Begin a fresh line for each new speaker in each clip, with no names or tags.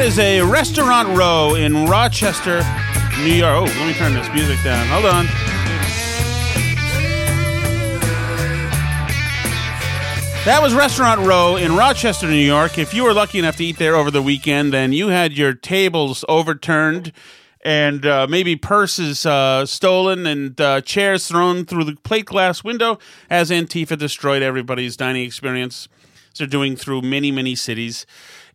That is a restaurant row in Rochester, New York. Oh, let me turn this music down. Hold on. That was Restaurant Row in Rochester, New York. If you were lucky enough to eat there over the weekend, then you had your tables overturned and uh, maybe purses uh, stolen and uh, chairs thrown through the plate glass window as Antifa destroyed everybody's dining experience. They're doing through many, many cities.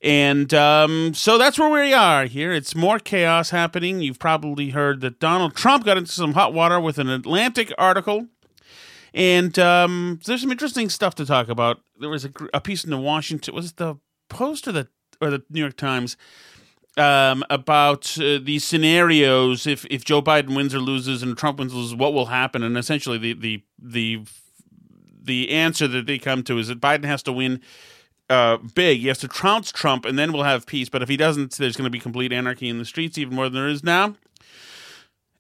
And um, so that's where we are here. It's more chaos happening. You've probably heard that Donald Trump got into some hot water with an Atlantic article. And um, there's some interesting stuff to talk about. There was a, a piece in the Washington, was it the Post or the or the New York Times um, about uh, these scenarios if if Joe Biden wins or loses and Trump wins or loses, what will happen? And essentially, the the the the answer that they come to is that Biden has to win uh, big. He has to trounce Trump, and then we'll have peace. But if he doesn't, there's going to be complete anarchy in the streets, even more than there is now.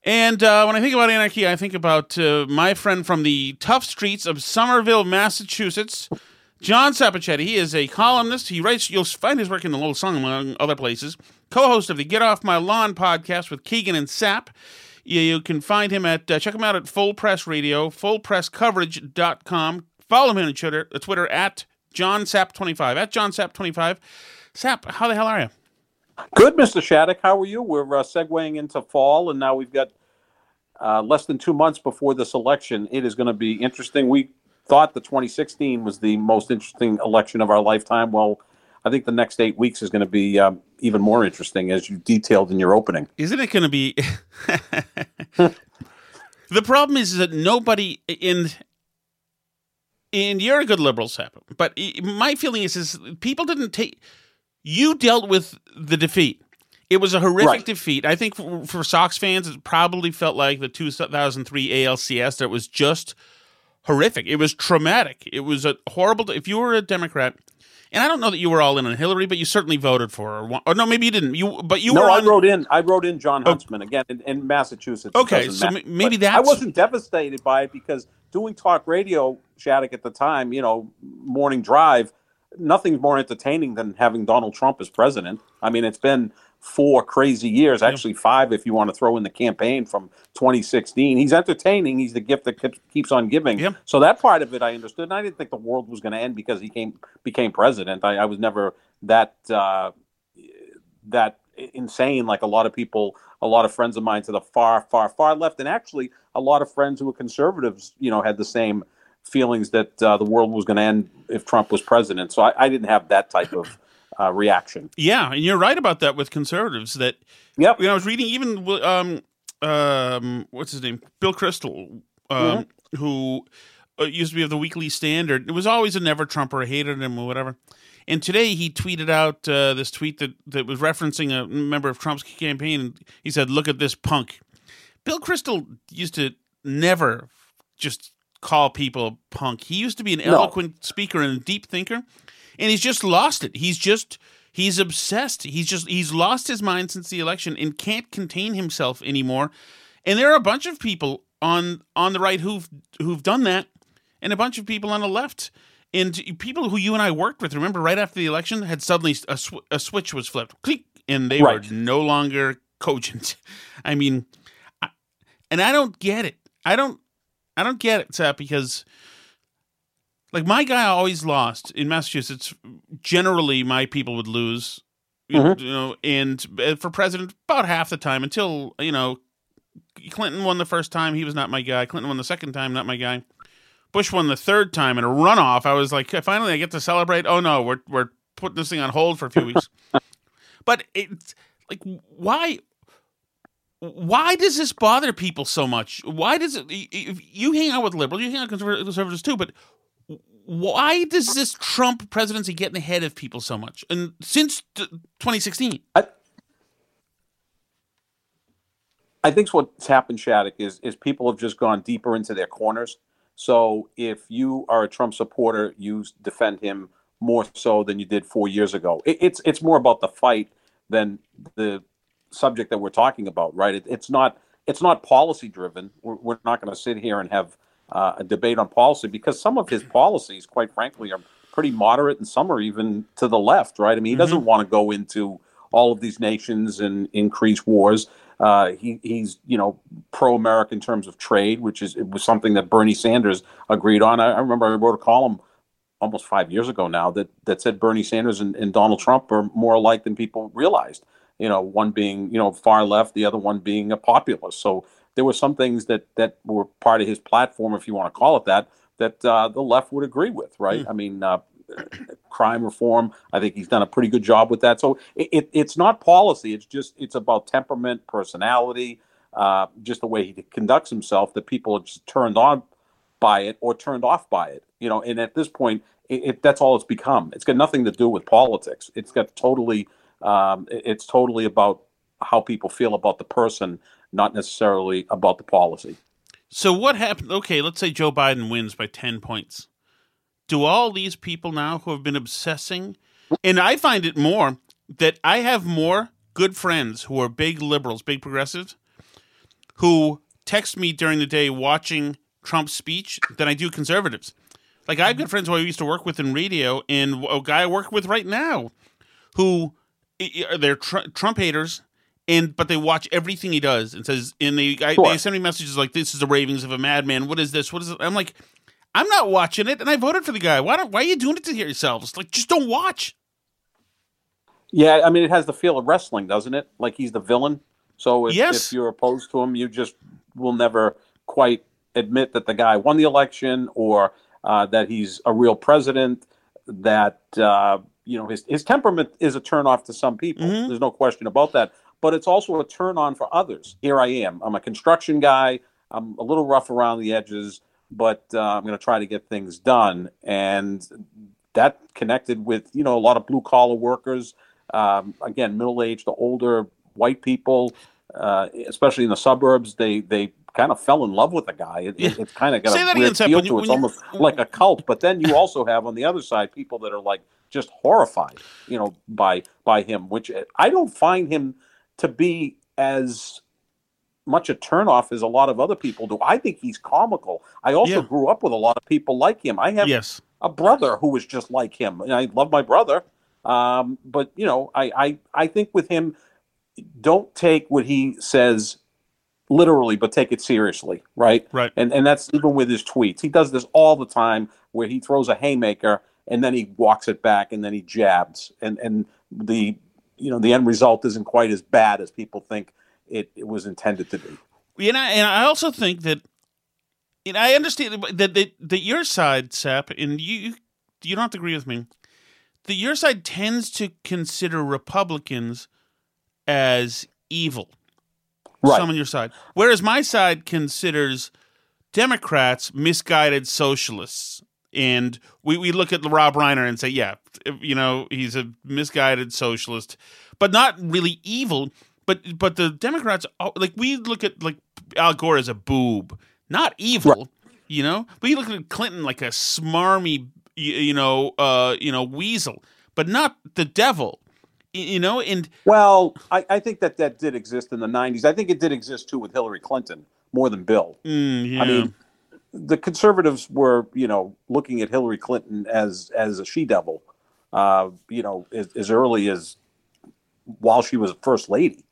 And uh, when I think about anarchy, I think about uh, my friend from the tough streets of Somerville, Massachusetts, John Sapochetti. He is a columnist. He writes, you'll find his work in the Lowell Sun, among other places. Co host of the Get Off My Lawn podcast with Keegan and Sap. You, you can find him at, uh, check him out at Full Press Radio, fullpresscoverage.com. Follow him on Twitter, uh, Twitter at John Sap25, at John Sap25. Sap, how the hell are you?
Good, Mr. Shattuck. How are you? We're uh, segueing into fall, and now we've got uh, less than two months before this election. It is going to be interesting. We thought the 2016 was the most interesting election of our lifetime. Well, I think the next eight weeks is going to be um, even more interesting, as you detailed in your opening.
Isn't it going to be? the problem is that nobody in and you're a good liberal, Sap, but my feeling is, is people didn't take. You dealt with the defeat. It was a horrific
Right.
defeat. I think for, for Sox fans, it probably felt like the 2003 ALCS. That was just horrific. It was traumatic. It was a horrible. If you were a Democrat, and I don't know that you were all in on Hillary, but you certainly voted for her. Or, no, maybe you didn't. You, but you
no,
were
I
on.
wrote in. I wrote in John oh. Huntsman again in, in Massachusetts.
Okay, so
matter.
maybe
that I wasn't devastated by it because doing talk radio, Shattuck at the time, you know, morning drive, nothing's more entertaining than having Donald Trump as president. I mean, it's been four crazy years, actually five if you want to throw in the campaign from 2016. He's entertaining. He's the gift that keeps- on giving.
Yep.
So that part of it I understood. And I didn't think the world was going to end because he came became president. I, I was never that uh, that insane like a lot of people a lot of friends of mine to the far far far left and actually a lot of friends who were conservatives you know had the same feelings that uh, the world was going to end if Trump was president. So I, I didn't have that type of uh, reaction.
Yeah, and you're right about that with conservatives. That
Yep.
you know, I was reading even um um what's his name, Bill Kristol, um, who uh, used to be of the Weekly Standard. It was always a never Trumper, hated him or whatever. And today he tweeted out uh, this tweet that that was referencing a member of Trump's campaign. And he said, "Look at this punk." Bill Kristol used to never just call people punk. He used to be an
No.
eloquent speaker and a deep thinker, and he's just lost it. He's just he's obsessed. He's just he's lost his mind since the election and can't contain himself anymore. And there are a bunch of people on on the right who've who've done that, and a bunch of people on the left. And people who you and I worked with, remember, right after the election, had suddenly a, sw- a switch was flipped, click, and they
Right.
were no longer cogent. I mean, I, and I don't get it. I don't, I don't get it, Seth, because like my guy always lost in Massachusetts. Generally, my people would lose, you
Mhm.
you know, and uh, for president, about half the time until you know Clinton won the first time. He was not my guy. Clinton won the second time. Not my guy. Bush won the third time in a runoff. I was like, finally, I get to celebrate. Oh no, we're we're putting this thing on hold for a few weeks. but it's like, why? Why does this bother people so much? Why does it? You hang out with liberals, you hang out with conserv- conservatives too, but why does this Trump presidency get in ahead of people so much? And since 2016,
I think what's happened, Shattuck, is is people have just gone deeper into their corners. So if you are a Trump supporter, you defend him more so than you did four years ago. It, it's it's more about the fight than the subject that we're talking about, right? It, it's not it's not policy driven. We're, we're not going to sit here and have uh, a debate on policy because some of his policies, quite frankly, are pretty moderate, and some are even to the left, right? I mean, he doesn't want to go into all of these nations and increase wars. Uh, he, he's you know pro America in terms of trade, which is it was something that Bernie Sanders agreed on. I, I remember I wrote a column almost five years ago now that that said Bernie Sanders and, and Donald Trump are more alike than people realized. You know, one being you know far left, the other one being a populist. So there were some things that that were part of his platform, if you want to call it that, that uh, the left would agree with, right? I mean, uh, crime reform. I think he's done a pretty good job with that. So it, it, it's not policy. It's just it's about temperament, personality, uh, just the way he conducts himself. That people are just turned on by it or turned off by it. You know, and at this point, it, that's all it's become. It's got nothing to do with politics. It's got totally. Um, it- it's totally about how people feel about the person, not necessarily about the policy.
So what happened? Okay, let's say Joe Biden wins by 10 points. Do all these people now who have been obsessing, and I find it more that I have more good friends who are big liberals, big progressives, who text me during the day watching Trump's speech than I do conservatives. Like I've got friends who I used to work with in radio, and a guy I work with right now, who they're tr- Trump haters, and but they watch everything he does and says, and they I,
Sure.
they send me messages like, "This is the ravings of a madman. What is this? What is it?" I'm like, I'm not watching it, and I voted for the guy. Why don't? Why are you doing it to yourselves? Like, just don't watch.
Yeah, I mean, it has the feel of wrestling, doesn't it? Like he's the villain. So if,
Yes.
if you're opposed to him, you just will never quite admit that the guy won the election or uh, that he's a real president. That uh, you know his his temperament is a turnoff to some people.
Mhm.
There's no question about that. But it's also a turn on for others. Here I am. I'm a construction guy. I'm a little rough around the edges, but uh, I'm going to try to get things done. And that connected with you know a lot of blue collar workers um, again, middle aged to older white people, uh, especially in the suburbs, they they kind of fell in love with the guy. It,
Yeah.
it, it's kind of got
Say
a weird feel to it. It's almost like a cult. But then you also have on the other side people that are like just horrified, you know, by by him, which I don't find him to be as much a turnoff as a lot of other people do. I think he's comical. I also
Yeah.
grew up with a lot of people like him. I have
Yes.
a brother who was just like him. And I love my brother. Um, but you know, I, I I think with him, don't take what he says literally, but take it seriously, right?
Right.
And and that's even with his tweets. He does this all the time, where he throws a haymaker and then he walks it back and then he jabs, and and the you know the end result isn't quite as bad as people think it, it was intended to be.
And I, and I also think that and I understand that that, that your side, Sap, and you you don't have to agree with me. That your side tends to consider Republicans as evil.
Right.
Some on your side, whereas my side considers Democrats misguided socialists. And we, we look at Rob Reiner and say, yeah, you know, he's a misguided socialist, but not really evil. But but the Democrats, oh, like we look at like Al Gore as a boob, not evil,
Right.
you know. We look at Clinton like a smarmy, you, you know, uh, you know, weasel, but not the devil, you know. And
Well, I, I think that that did exist in the '90s. I think it did exist too with Hillary Clinton more than Bill.
mm, yeah.
I mean, the conservatives were, you know, looking at Hillary Clinton as as a she devil, uh, you know, as, as early as while she was first lady.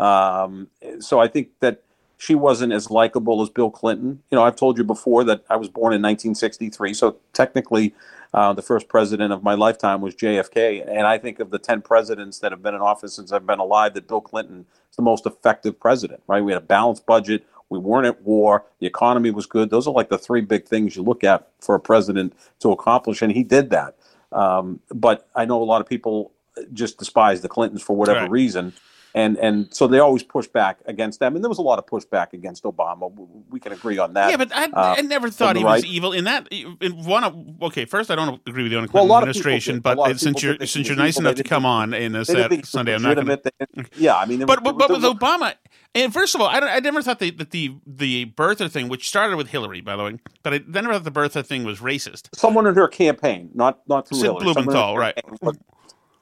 Um, so I think that she wasn't as likable as Bill Clinton. You know, I've told you before that I was born in 1963, so technically. Uh, the first president of my lifetime was JFK, and I think of the ten presidents that have been in office since I've been alive, that Bill Clinton is the most effective president. Right? We had a balanced budget. We weren't at war. The economy was good. Those are like the three big things you look at for a president to accomplish, and he did that. Um, but I know a lot of people just despise the Clintons for whatever
Right.
reason, and and so they always push back against them. And there was a lot of pushback against Obama. We- can agree on that.
yeah, but I,
uh,
I never thought
the
he was evil in that. In one, of- okay, first I don't agree with the
Well,
Clinton
people
administration, but since you're since you're nice enough to come on in a
They didn't
Sat-
think it was
Sunday, I'm not going to.
legitimate. They didn't- yeah, I mean,
But
was-
but, but
there
with
was-
Obama, and first of all, I, don't, I never thought that, that the the birther thing, which started with Hillary, by the way, but I never thought the birther thing was racist.
someone in her campaign, not not through
Sid
Hillary. someone in her
Blumenthal, right.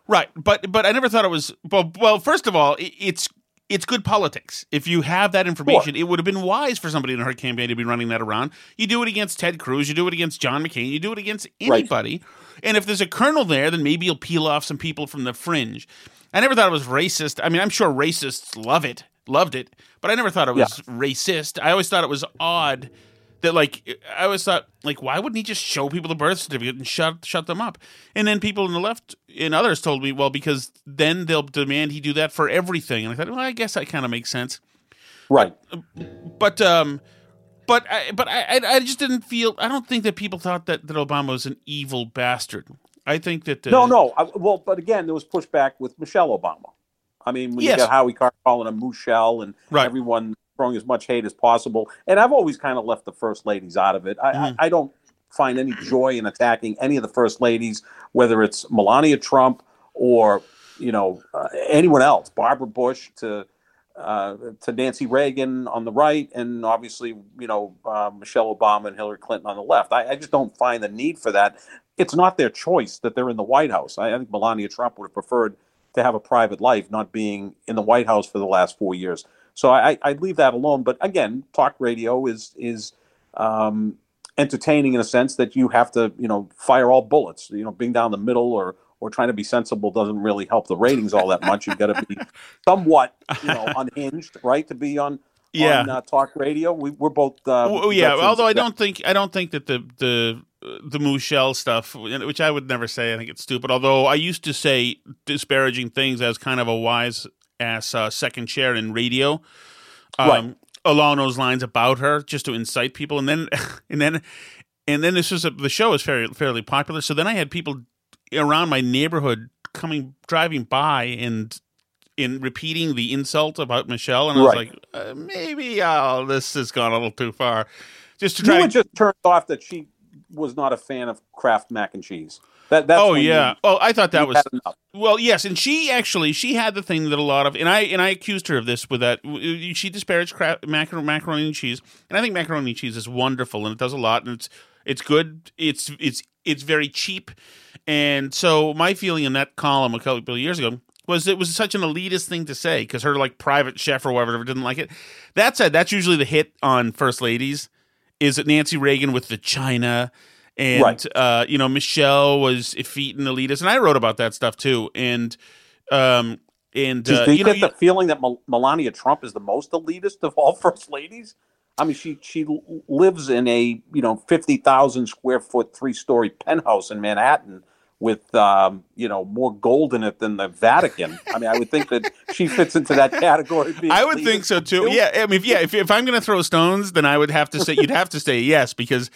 Right, but but I never thought it was well. Well, first of all, it's it's good politics. If you have that information, it would have been wise for somebody in her campaign to be running that around. You do it against Ted Cruz, you do it against John McCain, you do it against
Right.
anybody. And if there's a kernel there, then maybe you'll peel off some people from the fringe. I never thought it was racist. I mean, I'm sure racists love it, loved it, but I never thought it was racist. I always thought it was odd that like I always thought like why wouldn't he just show people the birth certificate and shut shut them up? And then people on the left and others told me, well, because then they'll demand he do that for everything. And I thought, well, I guess that kind of makes sense.
right.
But um, but I but I I just didn't feel. I don't think that people thought that that Obama was an evil bastard. I think that uh,
No, no. I, well, but again, there was pushback with Michelle Obama. I mean, when
Yes.
you got Howie Carr calling him Michelle and
Right.
everyone throwing as much hate as possible. And I've always kind of left the first ladies out of it. I,
Mhm.
I, I don't find any joy in attacking any of the first ladies, whether it's Melania Trump or you know uh, anyone else, Barbara Bush to uh, to Nancy Reagan on the right, and obviously you know uh, Michelle Obama and Hillary Clinton on the left. I, I just don't find the need for that. It's not their choice that they're in the White House. I, I think Melania Trump would have preferred to have a private life, not being in the White House for the last four years. So I, I'd leave that alone. But again, talk radio is is um, entertaining in a sense that you have to you know fire all bullets. You know, being down the middle or or trying to be sensible doesn't really help the ratings all that much. You've got to be somewhat you know unhinged, right, to be on.
Yeah.
on, uh, talk radio. We, we're both. Uh,
Well, yeah, although I don't think I don't think that the the the Michelle stuff, which I would never say, I think it's stupid. Although I used to say disparaging things as kind of a wise ass uh, second chair in radio, um,
Right.
along those lines about her, just to incite people, and then and then and then this was a, the show was fairly fairly popular. So then I had people around my neighborhood coming driving by and in repeating the insult about Michelle, and I was like, uh, maybe oh, this has gone a little too far. Just to
You
try
were
to
just turned off that she was not a fan of Kraft mac and cheese. That that's
oh yeah.
You,
Oh, I thought that was well, yes, and she actually she had the thing that a lot of and I and I accused her of this with that she disparaged macaroni, macaroni and cheese, and I think macaroni and cheese is wonderful and it does a lot and it's it's good. It's it's it's very cheap, and so my feeling in that column a couple of years ago was it was such an elitist thing to say because her like private chef or whatever didn't like it. That said, that's usually the hit on first ladies. Is it Nancy Reagan with the China? And
Right.
uh, you know, Michelle was effete and elitist, and I wrote about that stuff too. And um, and
Do,
uh,
you,
you know,
get the feeling that Mel- Melania Trump is the most elitist of all first ladies? I mean, she she lives in a you know fifty thousand square foot three story penthouse in Manhattan with um, you know more gold in it than the Vatican. I mean, I would think that she fits into that category.
I would think so too. Yeah, I mean, if, yeah, if, if I'm going to throw stones, then I would have to say you'd have to say yes because,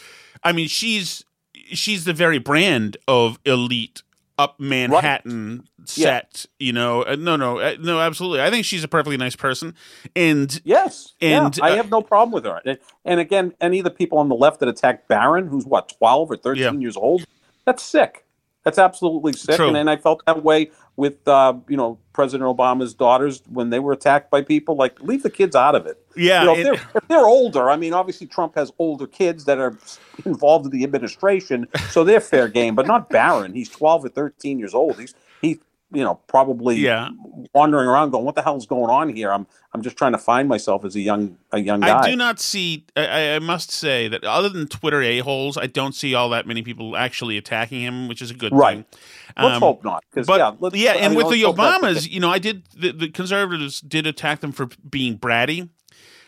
I mean, she's she's the very brand of elite up Manhattan right. set. Yeah. You know, uh, no, no, uh, no, absolutely. I think she's a perfectly nice person, and
yes, and yeah, I uh, have no problem with her. And, again, any of the people on the left that attacked Barron, who's what twelve or thirteen yeah. years old, that's sick. That's absolutely sick. And, and, I felt that way with uh, you know President Obama's daughters when they were attacked by people. Like, leave the kids out of it.
Yeah,
you know,
if,
they're, if they're older, I mean, obviously Trump has older kids that are involved in the administration, so they're fair game. But not Barron. He's twelve or thirteen years old. He's he you know, probably
yeah.
wandering around going, "What the hell's going on here?" I'm I'm just trying to find myself as a young a young guy.
I do not see. I, I must say that other than Twitter a holes, I don't see all that many people actually attacking him, which is a good
right.
thing.
Let's um, hope not.
But
yeah,
yeah, and I mean, with the Obamas, you know, I did the, the, conservatives did attack them for being bratty,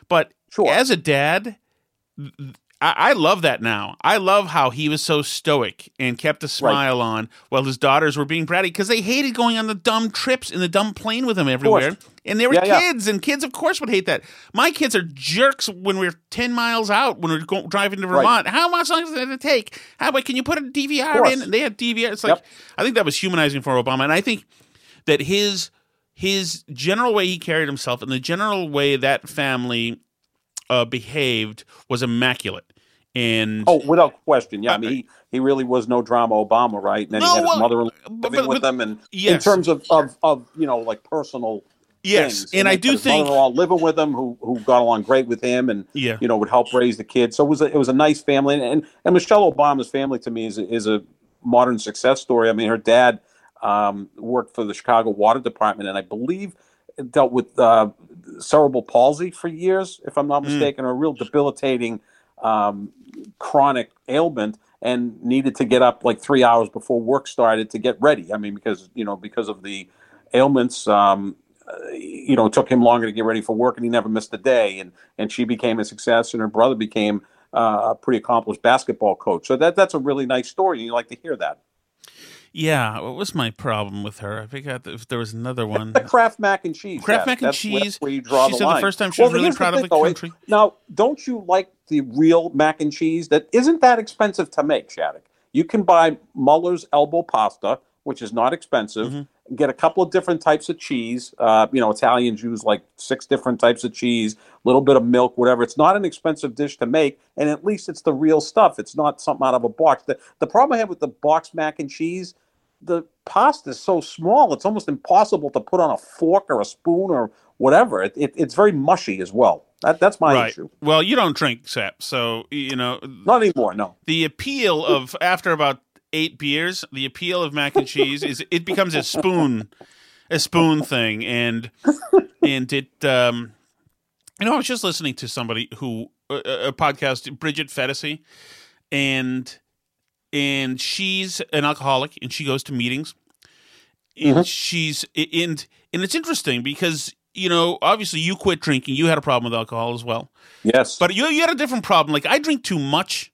but
sure.
as a dad, I, I, love that now. I love how he was so stoic and kept a smile right. on while his daughters were being bratty because they hated going on the dumb trips in the dumb plane with him everywhere. And they were yeah, kids, yeah. and kids, of course, would hate that. My kids are jerks when we're ten miles out when we're going, driving to Vermont. Right. How much longer is it going to take? How can you put a DVR in? And they had DVR. It's like yep. I think that was humanizing for Obama, and I think that his his general way he carried himself and the general way that family uh, behaved was immaculate. And
oh, without question, yeah. I mean, he, he really was no drama Obama, right? And then no, he had his mother living but, with them, and yes. in terms of, of of you know like personal
Yes,
things.
and, and I do think
all living with him, who who got along great with him, and
yeah.
you know would help raise the kids. So it was a, it was a nice family, and and Michelle Obama's family to me is a, is a modern success story. I mean, her dad um, worked for the Chicago Water Department, and I believe dealt with uh, cerebral palsy for years, if I'm not mm. mistaken, mm. a real debilitating um, chronic ailment and needed to get up like three hours before work started to get ready. I mean, because you know, because of the ailments, um, uh, you know, it took him longer to get ready for work, and he never missed a day. And and she became a success, and her brother became uh, a pretty accomplished basketball coach. So that that's a really nice story, and you like to hear that.
Yeah, what was my problem with her? I forgot if there was another one.
The Kraft mac and cheese.
Kraft mac and
that's
cheese.
Where you draw
she
the
said
line.
the first time she
well,
was really proud
the
of the though, country.
Now, don't you like the real mac and cheese? That isn't that expensive to make, Shattuck. You can buy Mueller's elbow pasta, which is not expensive. Mm-hmm. Get a couple of different types of cheese. Uh, you know, Italians use like six different types of cheese, a little bit of milk, whatever. It's not an expensive dish to make, and at least it's the real stuff. It's not something out of a box. The, the problem I have with the box mac and cheese the pasta is so small; it's almost impossible to put on a fork or a spoon or whatever. It, it, it's very mushy as well. That, that's my
right.
issue.
Well, you don't drink sap, so you know.
Not anymore. No.
The appeal of after about eight beers, the appeal of mac and cheese is it becomes a spoon, a spoon thing, and and it. um You know, I was just listening to somebody who a, a podcast, Bridget Phetasy, and and she's an alcoholic and she goes to meetings. And mm-hmm. she's and and it's interesting because you know obviously you quit drinking. You had a problem with alcohol as well.
Yes.
But you, you had a different problem. Like i drink too much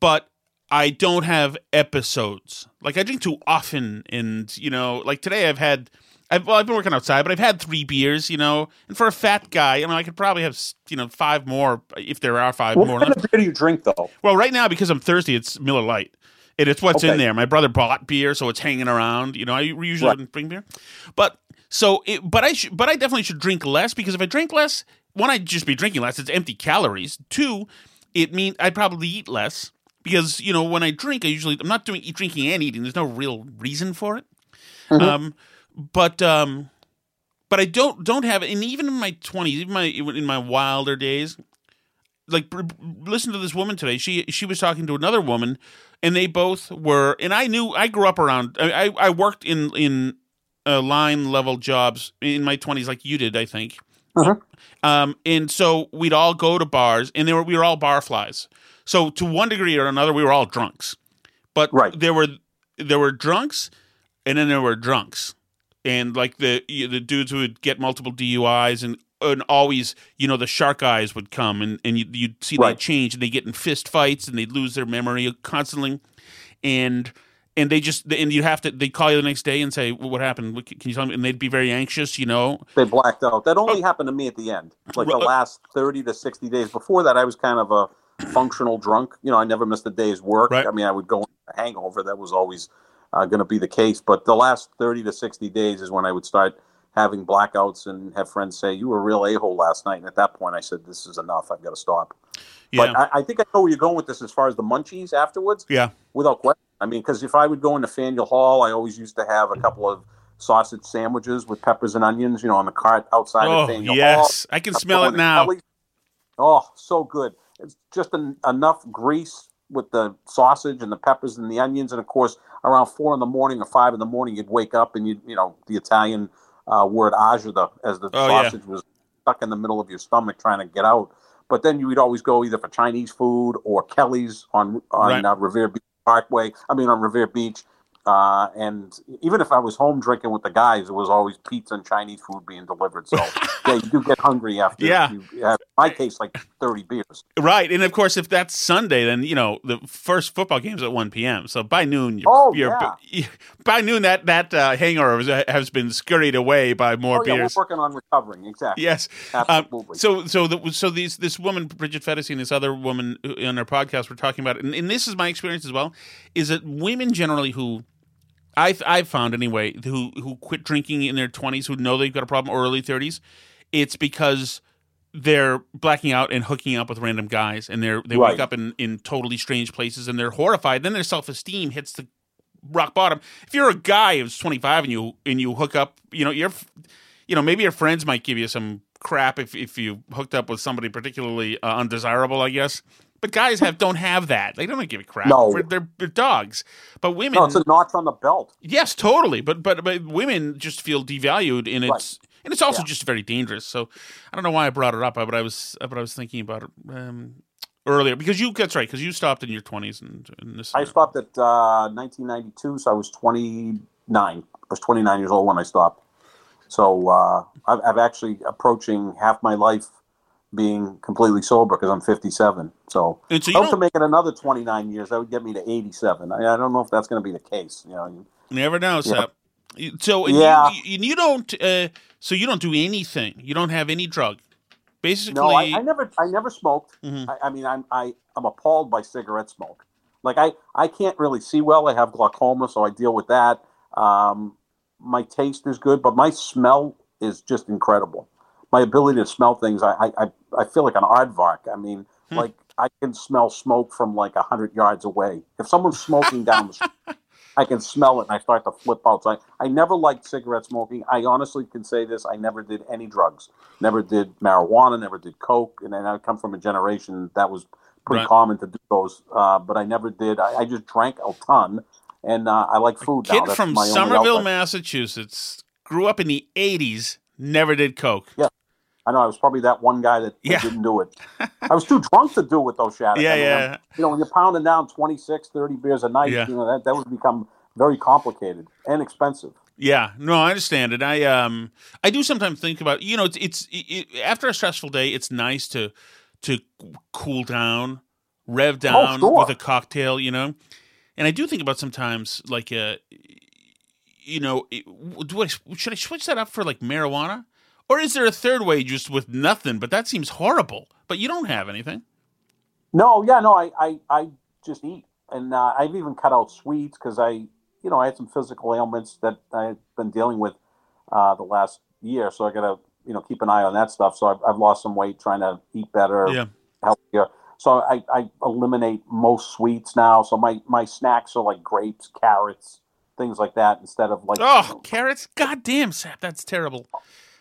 but i don't have episodes like i drink too often and you know like today i've had I've, well, I've been working outside, but I've had three beers, you know. And for a fat guy, I mean, I could probably have, you know, five more if there are five
what
more.
What kind of beer do you drink, though?
Well, right now because I'm thirsty, it's Miller Lite. And it's what's okay. in there. My brother bought beer, so it's hanging around. You know, I usually right. Wouldn't bring beer, but so it, but I should, but I definitely should drink less because if I drink less, one, I'd just be drinking less. It's empty calories. Two, it means I'd probably eat less because you know when I drink, I usually I'm not doing drinking and eating. There's no real reason for it. Mm-hmm. Um, but um, but I don't don't have it. and even in my 20s, even my in my wilder days, like listen to this woman today. She she was talking to another woman, and they both were. And I knew I grew up around. I I worked in in uh, line level jobs in my twenties, like you did, I think.
Uh-huh.
Um, and so we'd all go to bars, and they were we were all bar flies. So to one degree or another, we were all drunks. But
right.
there were there were drunks, and then there were drunks, and like the the dudes who would get multiple DUIs and and always, you know, the shark eyes would come and, and you, you'd see right. that change and they get in fist fights and they'd lose their memory constantly. And and they just and you have to they call you the next day and say well, what happened can you tell me and they'd be very anxious you know
They blacked out. That only oh. happened to me at the end, like the
Oh.
Last thirty to sixty days. Before that, I was kind of a functional drunk. You know, I never missed a day's work.
Right.
I mean, I would go a hangover. That was always uh, going to be the case. But the last thirty to sixty days is when I would start having blackouts and have friends say, "You were a real a hole last night." And at that point, I said, "This is enough. I've got to stop."
yeah
But I, I think I know where you're going with this as far as the munchies afterwards.
yeah
Without question. I mean, because if I would go into Faneuil Hall, I always used to have a couple of sausage sandwiches with peppers and onions, you know, on the cart outside
oh
of Faneuil Hall.
yes i can
I'm
smell it now.
Oh, so good. It's just en- enough grease with the sausage and the peppers and the onions. And of course, around four in the morning or five in the morning, you'd wake up and you, you know, the Italian uh, word agita as the
Oh, yeah.
sausage was stuck in the middle of your stomach trying to get out. But then you would always go either for Chinese food or Kelly's on on
Right.
uh, Revere Beach Parkway. I mean, on Revere Beach. Uh, and even if I was home drinking with the guys, it was always pizza and Chinese food being delivered. So yeah, you do get hungry after.
Yeah.
you have, in my case, like thirty beers.
right and of course if that's sunday then you know the first football game's at 1 p.m so by noon you're,
Oh,
you're
yeah.
by noon that that uh, hangover has, been scurried away by more
Oh yeah, we're
beers
working on recovering. Exactly.
Yes. Um,
Absolutely.
so so the, so these this woman Bridget Phetasy and this other woman on her podcast were talking about it, and, and this is my experience as well, is that women generally who I've I've found anyway who who quit drinking in their twenties who know they've got a problem or early thirties, it's because they're blacking out and hooking up with random guys and they're they wake up in, in totally strange places and they're horrified. Then their self esteem hits the rock bottom. If you're a guy who's 25 and you and you hook up, you know, you're you know, maybe your friends might give you some crap if if you hooked up with somebody particularly uh, undesirable, I guess. But guys have don't have that. They don't give a crap.
No.
They're, they're, they're dogs. But women,
no, it's a notch on the belt.
yes, totally. But but but women just feel devalued, and it's and it's also
Yeah.
just very dangerous. So I don't know why I brought it up, but I was but I was thinking about it um, earlier because you that's right because you stopped in your twenties and, and this.
I stopped at uh, 1992, so I was 29. I was 29 years old when I stopped. So uh, I've, I've actually approaching half my life being completely sober because I'm 57. So
And so
I hope to make it another 29 years. That would get me to 87. I, I don't know if that's going to be the case. You know, you-
Never know,
Yeah.
You- So and
Yeah.
you, you, you don't. Uh, so you don't do anything. You don't have any drug. Basically,
no, I, I never, I never smoked.
Mhm.
I, I mean, I'm, I, I'm appalled by cigarette smoke. Like I, I can't really see well. I have glaucoma, so I deal with that. Um, my taste is good, but my smell is just incredible. My ability to smell things, I, I, I- feel like an aardvark. I mean,
Hmm.
like I can smell smoke from like a hundred yards away. If someone's smoking down the street, I can smell it and I start to flip out. So I, I never liked cigarette smoking. I honestly can say this: I never did any drugs. Never did marijuana. Never did coke. And then I come from a generation that was pretty
Right.
common to do those. Uh, but I never did. I, I just drank a ton, and uh, I like food. now.
kid from Somerville. Massachusetts, grew up in the '80s. Never did coke. Yeah.
I know I was probably that one guy that,
Yeah.
didn't do it. I was too drunk to do it though, Shattuck.
Yeah,
I mean,
yeah.
I'm- You know, when you're pounding down 26, 30 beers a night,
Yeah.
you know, that, that would become very complicated and expensive.
Yeah, no, I understand it. I um, I do sometimes think about you know, it's it's it, after a stressful day, it's nice to to cool down, rev down
sure.
with a cocktail, you know. And I do think about sometimes like uh, you know, it- do I, should I switch that up for like marijuana, or is there a third way just with nothing? But that seems horrible. But you don't have anything.
No, yeah, no, I, I, I just eat. And uh, I've even cut out sweets because I, you know, I had some physical ailments that I've been dealing with uh, the last year. So I got to, you know, keep an eye on that stuff. So I've, I've lost some weight trying to eat better,
Yeah.
healthier. So I, I eliminate most sweets now. So my, my snacks are like grapes, carrots, things like that instead of like.
Oh, carrots! God damn, sap, that's terrible.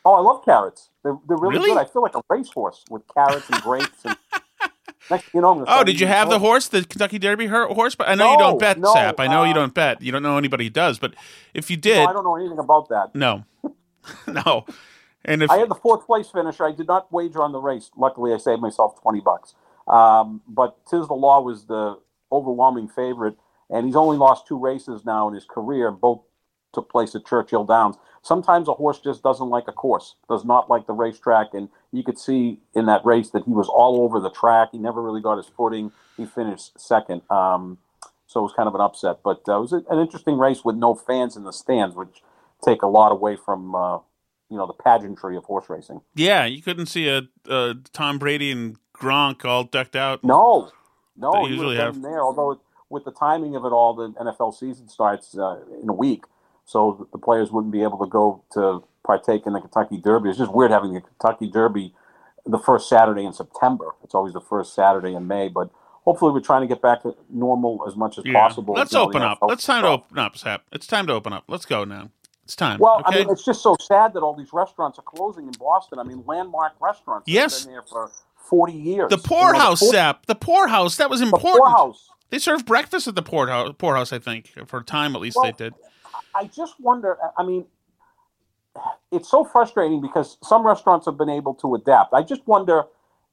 Oh, I love carrots. They're, they're really,
Really?
good. I feel like a racehorse with carrots and grapes. And next, you know, I'm
Oh, did you have the horse, the Kentucky Derby horse? But I know you don't bet,
no,
Sap. I know you
uh,
don't bet. You don't know anybody who does. But if you
No,
did,
I don't know anything about that.
no, no. And if
I had the fourth place finisher. I did not wager on the race. Luckily, I saved myself twenty bucks. Um, but Tiz the Law was the overwhelming favorite, and he's only lost two races now in his career. Both took place at Churchill Downs. Sometimes a horse just doesn't like a course, does not like the racetrack, and you could see in that race that he was all over the track. He never really got his footing. He finished second. Um, so it was kind of an upset. But uh, it was an interesting race with no fans in the stands, which take a lot away from uh, you know the pageantry of horse racing.
Yeah, you couldn't see a, a Tom Brady and Gronk all decked out.
No, no,
They usually
have there. Although with the timing of it all, the NFL season starts uh, in a week, so the players wouldn't be able to go to partake in the Kentucky Derby. It's just weird having the Kentucky Derby the first Saturday in September. It's always the first Saturday in May, but hopefully we're trying to get back to normal as much as
Yeah.
possible.
Let's
You know,
open up. Let's time to open up, Sap. It's time to open up. Let's go now. It's time.
Well,
okay?
I mean, it's just so sad that all these restaurants are closing in Boston. I mean, landmark restaurants.
Yes.
been there for forty years.
the
You know,
poorhouse,
poor-
Sap. The poorhouse. That was
The
important.
poorhouse.
They served breakfast at the poorhouse, poorhouse, I think, for a time at least
Well,
they did.
I just wonder. I mean, it's so frustrating because some restaurants have been able to adapt. I just wonder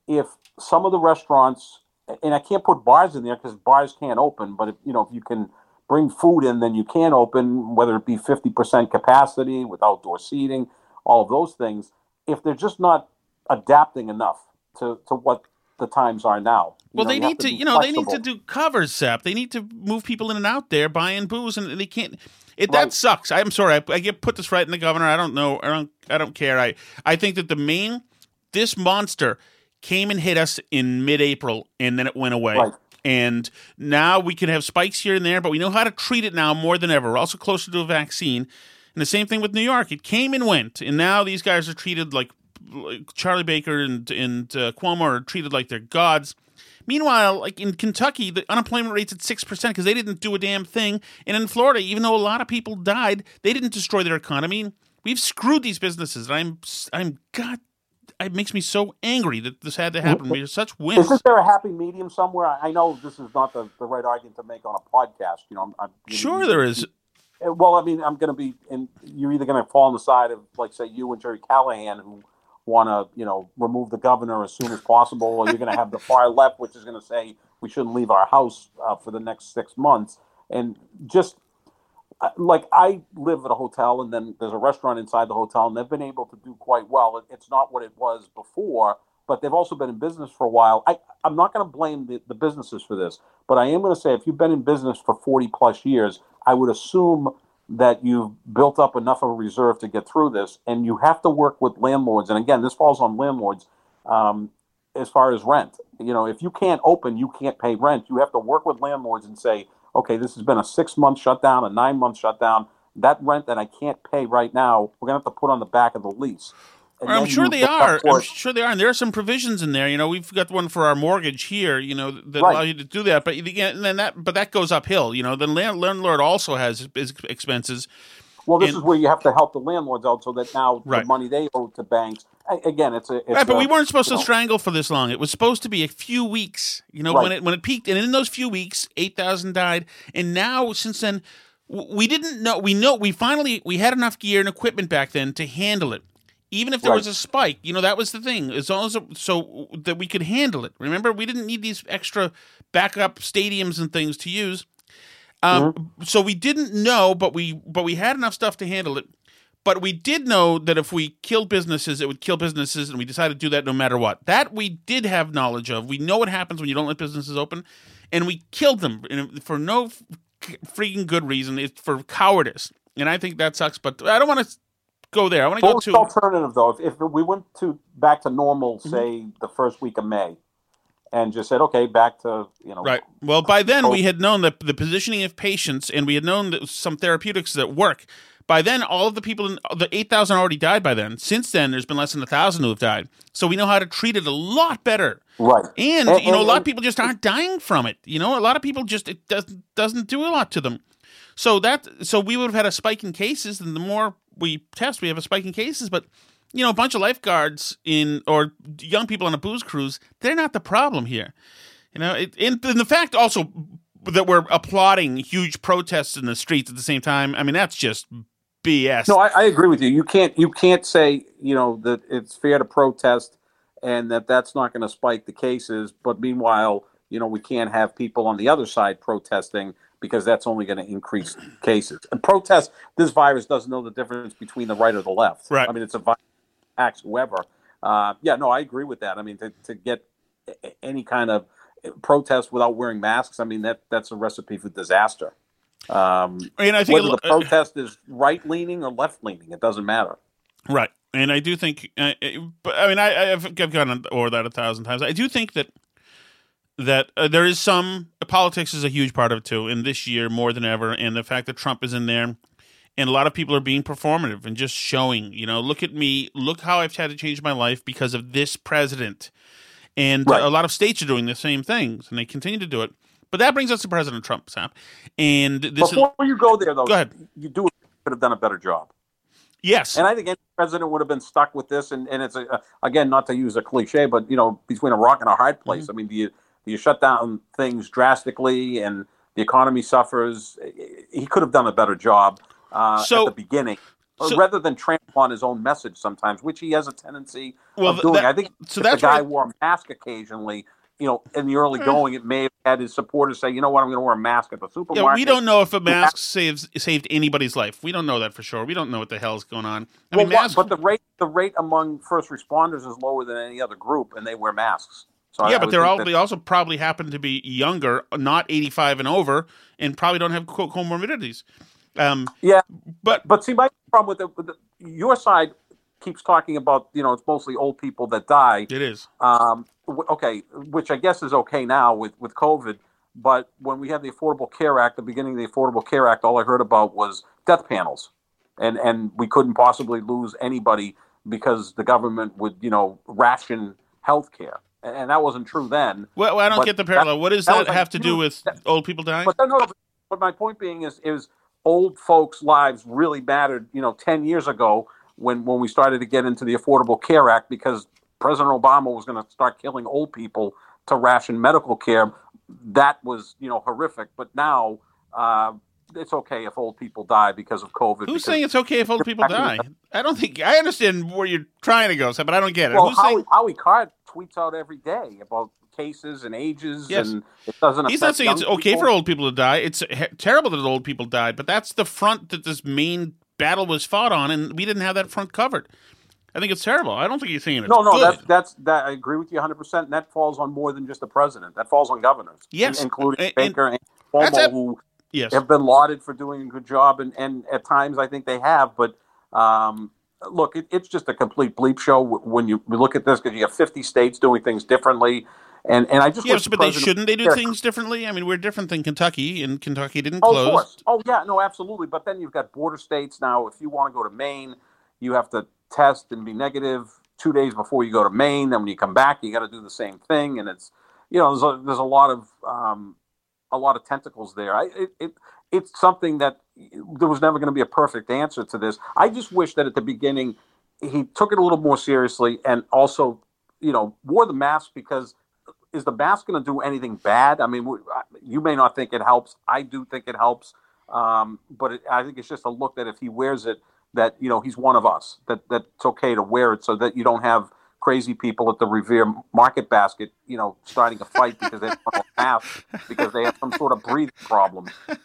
if some of the restaurants, and I can't put bars in there because bars can't open. But if you know, if you can bring food in, then you can open, whether it be fifty percent capacity with outdoor seating, all of those things. If they're just not adapting enough to to what the times are now. You
Well,
know,
they need to,
be
you know, they need to do covers, Sap. They need to move people in and out there buying booze, and they can't. It that sucks. I'm sorry. I, I get put this right in the governor. I don't know. I don't. I don't care. I I think that the main this monster came and hit us in mid-April, and then it went away.
Right.
And now we can have spikes here and there, but we know how to treat it now more than ever. We're also closer to a vaccine. And the same thing with New York. It came and went, and now these guys are treated like Charlie Baker and and uh, Cuomo are treated like they're gods. Meanwhile, like in Kentucky, the unemployment rate's at six percent because they didn't do a damn thing. And in Florida, even though a lot of people died, they didn't destroy their economy. We've screwed these businesses. I'm, I'm God. It makes me so angry that this had to happen. We're such wimps.
Isn't there a happy medium somewhere? I know this is not the, the right argument to make on a podcast. You know, I'm, I'm
Sure, there is.
Uh, Well, I mean, I'm going to be, and you're either going to fall on the side of, like, say, you and Gerry Callahan, who want to, you know, remove the governor as soon as possible, or you're going to have the far left, which is going to say we shouldn't leave our house uh, for the next six months. And just uh, like I live at a hotel, and then there's a restaurant inside the hotel, and they've been able to do quite well. It's not what it was before, but they've also been in business for a while. I, I'm not going to blame the, the businesses for this, but I am going to say if you've been in business for 40 plus years, I would assume that you've built up enough of a reserve to get through this, and you have to work with landlords. And again, this falls on landlords um, as far as rent. You know, if you can't open, you can't pay rent. You have to work with landlords and say, okay, this has been a six month shutdown, a nine month shutdown. That rent that I can't pay right now, we're going to have to put on the back of the lease.
I'm sure they are. I'm sure they are, and there are some provisions in there. You know, we've got one for our mortgage here. You know, that
Right.
allow you to do that. But again, and then that, but that goes uphill. You know, the landlord also has expenses.
Well, this
and-
is where you have to help the landlords out so that now
Right.
the money they owe to banks. Again, it's a it's
right, but
a-
we weren't supposed to
know,
strangle for this long. It was supposed to be a few weeks. You know,
Right.
when it when it peaked, and in those few weeks, eight thousand died. And now, since then, we didn't know. We know we finally we had enough gear and equipment back then to handle it. Even if there
Right.
was a spike, you know that was the thing. As long as it, so that we could handle it. Remember, we didn't need these extra backup stadiums and things to use. Um,
Mm-hmm.
So we didn't know, but we but we had enough stuff to handle it. But we did know that if we killed businesses, it would kill businesses, and we decided to do that no matter what. That we did have knowledge of. We know what happens when you don't let businesses open, and we killed them for no freaking good reason. It's for cowardice, and I think that sucks. But I don't want to go there. I want to go to
alternative though? If, if we went to back to normal,
Mm-hmm.
say the first week of May, and just said, okay, back to you know,
Right. Well, by then we had known that the positioning of patients, and we had known that some therapeutics that work. By then, all of the people in the eight thousand already died. By then, since then, there's been less than a thousand who have died. So we know how to treat it a lot better.
right?
And,
And-
you know, a
and-
lot of people just aren't dying from it. You know, a lot of people just it doesn't doesn't do a lot to them. So that so we would have had a spike in cases, and the more we test, we have a spike in cases. But you know, a bunch of lifeguards in or young people on a booze cruise, they're not the problem here. You know, it, and, and the fact also that we're applauding huge protests in the streets at the same time. I mean, that's just BS.
No, I, I agree with you. You can't you can't say you know that it's fair to protest and that that's not going to spike the cases. But meanwhile, you know we can't have people on the other side protesting because that's only going to increase cases. And protest, this virus doesn't know the difference between the right or the left.
Right.
I mean, it's a virus acts whoever. Uh, yeah, no, I agree with that. I mean, to, to get any kind of protest without wearing masks, I mean that that's a recipe for disaster. Um,
And I think
whether
lo-
the protest is right leaning or left leaning, it doesn't matter.
Right, and I do think, uh, uh, but I mean, I, I've, I've gone over that a thousand times. I do think that that uh, there is some politics is a huge part of it too, and this year more than ever, and the fact that Trump is in there, and a lot of people are being performative and just showing, you know, look at me, look how I've had to change my life because of this president, and
Right.
a lot of states are doing the same things, and they continue to do it. But that brings us to President Trump, Sam, and this is
Before you go there, though,
Go ahead.
you do could have done a better job.
yes,
And I think any president would have been stuck with this. And, and it's a, again not to use a cliche, but you know, between a rock and a hard place.
Mm-hmm.
I mean, do you you shut down things drastically and the economy suffers? He could have done a better job uh,
So-
at the beginning,
so-
rather than trample on his own message sometimes, which he has a tendency
Well,
of doing.
that-
I think
so
if
that's
the guy
why-
wore a mask occasionally. You know, in the early going, it may have had his supporters say, "You know what? I'm going to wear a mask at the supermarket.
Yeah, we don't know if a mask saves saved anybody's life. We don't know that for sure. We don't know what the hell's going on. I
well,
mean, masks.
but the rate the rate among first responders is lower than any other group, and they wear masks. So
yeah,
I
but they're all
that-
they also probably happen to be younger, not eighty five and over, and probably don't have co- comorbidities. Um,
yeah.
but
But see, my problem with, the, with the, your side keeps talking about you know it's mostly old people that die.
it is.
Um, w- okay, which I guess is okay now with with COVID. But when we had the Affordable Care Act, the beginning of the Affordable Care Act, all I heard about was death panels, and and we couldn't possibly lose anybody because the government would you know ration health care, and, that wasn't true then.
Well, I don't
But
get the
that-
parallel. what does
that
that,
like
have to do with
That-
old people dying?
But no, but- my point being is, is old folks' lives really mattered. You know, ten years ago when when we started to get into the Affordable Care Act because President Obama was going to start killing old people to ration medical care. That was you know horrific. But now uh, it's okay if old people die because of COVID.
Who's saying it's okay if old people die? I don't think I understand where you're trying to go, but I don't get it.
Well,
Who's
Howie,
saying
Howie Carr tweets out every day about cases and ages,
Yes.
and it doesn't.
He's not saying it's okay
people.
for old people to die. It's terrible that old people died, but that's the front that this main battle was fought on, and we didn't have that front covered. I think it's terrible. I don't think he's saying it's
No, no,
good.
that's that's that. I agree with you 100. percent that falls on more than just the president. That falls on governors,
Yes.
in- including
And- and
Baker and
that's
Cuomo,
it.
who
yes.
have been lauded for doing a good job, and and at times I think they have. But um, look, it, it's just a complete bleep show when you look at this because you have 50 states doing things differently, and and I just
Yes,
the
but they shouldn't they do things differently? I mean, we're different than Kentucky, and Kentucky didn't
Oh,
close.
Oh, yeah. No, absolutely. But then you've got border states now. If you want to go to Maine, you have to test and be negative two days before you go to Maine. Then when you come back, you got to do the same thing. And it's you know there's a, there's a lot of um, a lot of tentacles there. I, it, it it's something that there was never going to be a perfect answer to this. I just wish that at the beginning he took it a little more seriously and also you know wore the mask because is the mask going to do anything bad? I mean, you may not think it helps. I do think it helps, um, but it, I think it's just a look that if he wears it, that you know he's one of us. That that it's okay to wear it, so that you don't have crazy people at the Revere Market Basket, you know, starting a fight because they don't mask because they have some sort of breathing problem.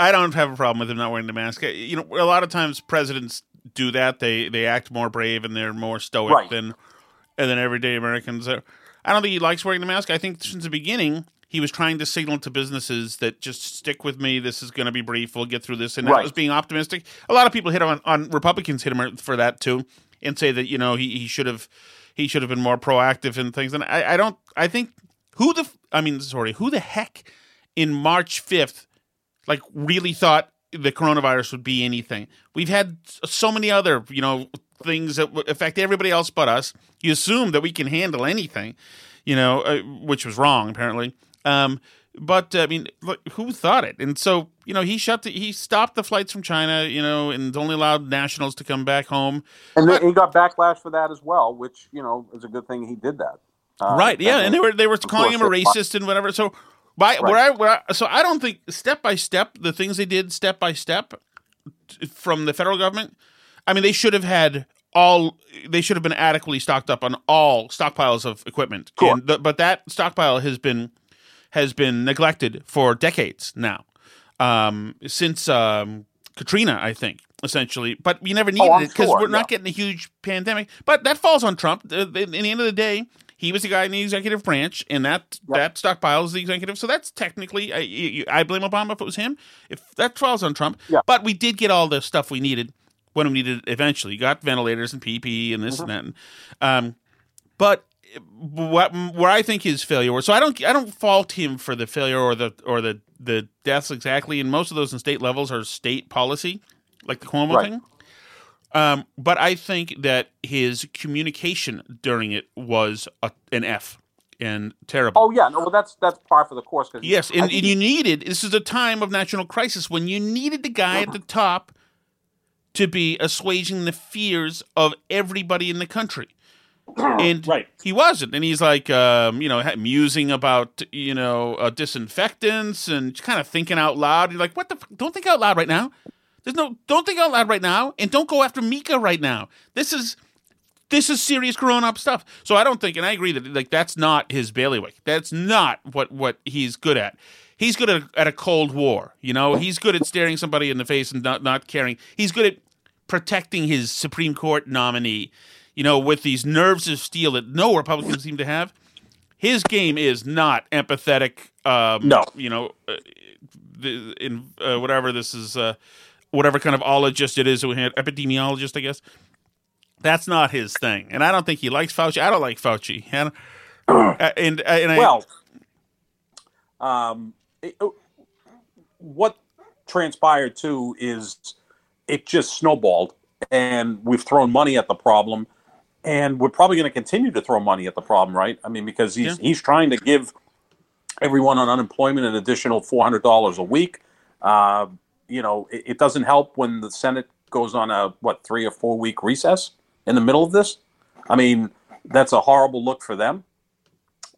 I don't have a problem with him not wearing the mask. Uh, you know, a lot of times presidents do that. They they act more brave and they're more stoic
Right.
than and than everyday Americans. are. I don't think he likes wearing the mask. I think since the beginning he was trying to signal to businesses that just stick with me. This is going to be brief. We'll get through this, and that was being optimistic. A lot of people hit him on, on Republicans hit him er, for that too, and say that you know he, he should have he should have been more proactive in things. And I, I don't. I think who the I mean, sorry, who the heck in March fifth like really thought the coronavirus would be anything. We've had so many other, you know, things that would affect everybody else but us. You assume that we can handle anything, you know, uh, which was wrong apparently. Um, but I mean, look, who thought it? And so, you know, he shut the, he stopped the flights from China, you know, and only allowed nationals to come back home.
And then he got backlash for that as well, which you know is a good thing he did that. Uh,
right? Yeah, and they were they were calling him a racist and whatever. So, by where I, where I so I don't think step by step the things they did step by step from the federal government. I mean, they should have had all. They should have been adequately stocked up on all stockpiles of equipment.
Sure.
The, but that stockpile has been has been neglected for decades now, um, since um, Katrina, I think, essentially. But we never needed
Oh,
it because
sure,
we're not
yeah.
getting a huge pandemic. But that falls on Trump. Uh, In the end of the day, he was the guy in the executive branch, and that
Right.
that stockpile is the executive. So that's technically, I, I blame Obama if it was him. If that falls on Trump,
Yeah.
but we did get all the stuff we needed when we needed it eventually. You got ventilators and PPE and this and that. And, um, but what where I think his failure was, so I don't I don't fault him for the failure or the or the the deaths exactly. And most of those in state levels are state policy, like the Cuomo
Right.
thing. Um, but I think that his communication during it was a, an F and terrible.
Oh yeah, no, well that's that's par for the course. 'cause
Yes, and, and you needed this is a time of national crisis when you needed the guy at the top to be assuaging the fears of everybody in the country. And
Right.
he wasn't, and he's like, um, you know, musing about, you know, uh, disinfectants and kind of thinking out loud. You're like, what the? F- don't think out loud right now. There's no, don't think out loud right now, and don't go after Mika right now. This is this is serious grown up stuff. So I don't think, and I agree that like that's not his bailiwick. That's not what what he's good at. He's good at, at a cold war. You know, he's good at staring somebody in the face and not not caring. He's good at protecting his Supreme Court nominee. You know, with these nerves of steel that no Republicans seem to have. His game is not empathetic. Um,
No.
you know, uh, in uh, whatever this is, uh, whatever kind of ologist it is, epidemiologist, I guess that's not his thing, and I don't think he likes Fauci. I don't like Fauci, and uh, and, and I,
Well, um, it- what transpired too is it just snowballed, and we've thrown money at the problem, and we're probably going to continue to throw money at the problem, right? I mean, because he's he's trying to give everyone on unemployment an additional four hundred dollars a week. Uh, you know, it, it doesn't help when the Senate goes on a what three or four week recess in the middle of this. I mean, that's a horrible look for them.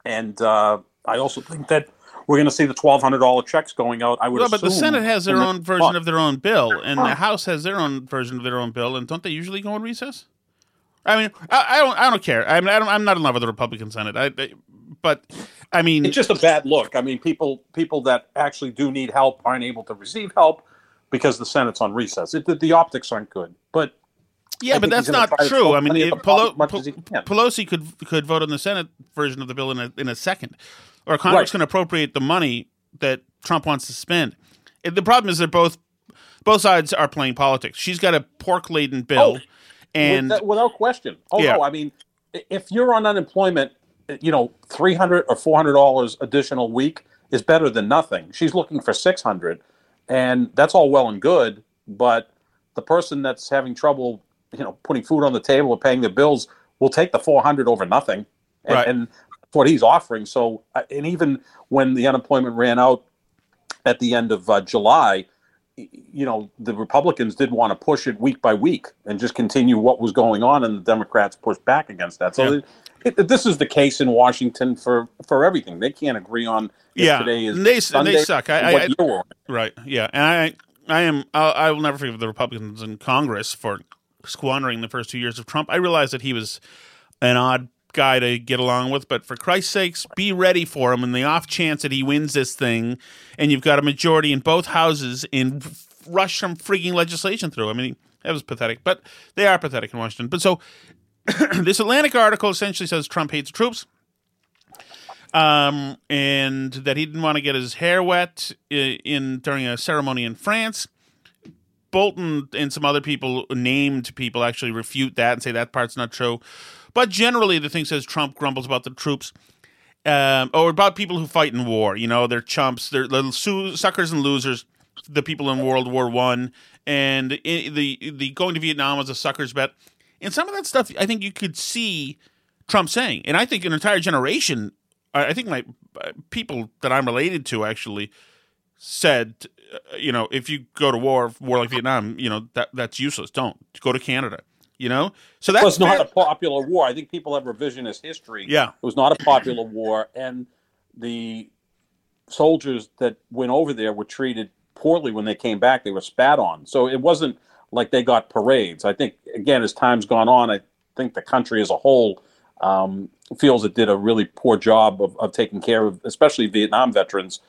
And uh, I also think that we're going to see the twelve hundred dollar checks going out. I would.
well, but the Senate has their
in the
own version
month.
of their own bill, and the House has their own version of their own bill, and don't they usually go on recess? I mean, I, I don't, I don't care. I mean, I don't, I'm not in love with the Republican Senate. I, I but I mean,
It's just a bad look. I mean, people people that actually do need help aren't able to receive help because the Senate's on recess. It, the, the optics aren't good, but
yeah,
I
but that's not true. I mean, it, Pelo-
as much as he can.
Pelosi could could vote on the Senate version of the bill in a, in a second, or Congress
Right.
can appropriate the money that Trump wants to spend. The problem is they're both both sides are playing politics. She's got a pork laden oh, bill,
Oh,
and
With that- without question. Oh
Yeah.
no, I mean, if you're on unemployment, you know, three hundred or four hundred dollars additional week is better than nothing. She's looking for six hundred, and that's all well and good. But the person that's having trouble, you know, putting food on the table or paying their bills will take the four hundred over nothing, and,
Right.
and that's what he's offering. So, uh, and even when the unemployment ran out at the end of uh, July, you know, the Republicans did want to push it week by week and just continue what was going on, and the Democrats pushed back against that. So
Yeah.
it, it, this is the case in Washington for for everything. They can't agree on if
Yeah,
today is
they-
Sunday
they suck. I- I- I- right, yeah, and I I am I'll, I will never forgive the Republicans in Congress for squandering the first two years of Trump. I realized that he was an odd guy to get along with, but for Christ's sakes, be ready for him in the off chance that he wins this thing, and you've got a majority in both houses and rush some freaking legislation through. I mean, that was pathetic, but they are pathetic in Washington. But so this Atlantic article essentially says Trump hates troops. Um, and that he didn't want to get his hair wet i- in during a ceremony in France. Bolton and some other people, named people, actually refute that and say that part's not true. But generally, the thing says Trump grumbles about the troops, um, or about people who fight in war. You know, they're chumps, they're little su- suckers and losers. The people in World War One and i- the the going to Vietnam was a sucker's bet. And some of that stuff, I think you could see Trump saying, and I think an entire generation. I I think my uh, people that I'm related to actually said, uh, you know, if you go to war, war like Vietnam, you know that that's useless. Don't go to Canada. You know, so
that was not a popular war. I think people have revisionist history.
Yeah.
It was not a popular war, and the soldiers that went over there were treated poorly when they came back. They were spat on. So it wasn't like they got parades. I think, again, as time's gone on, I think the country as a whole um, feels it did a really poor job of, of taking care of, especially Vietnam veterans,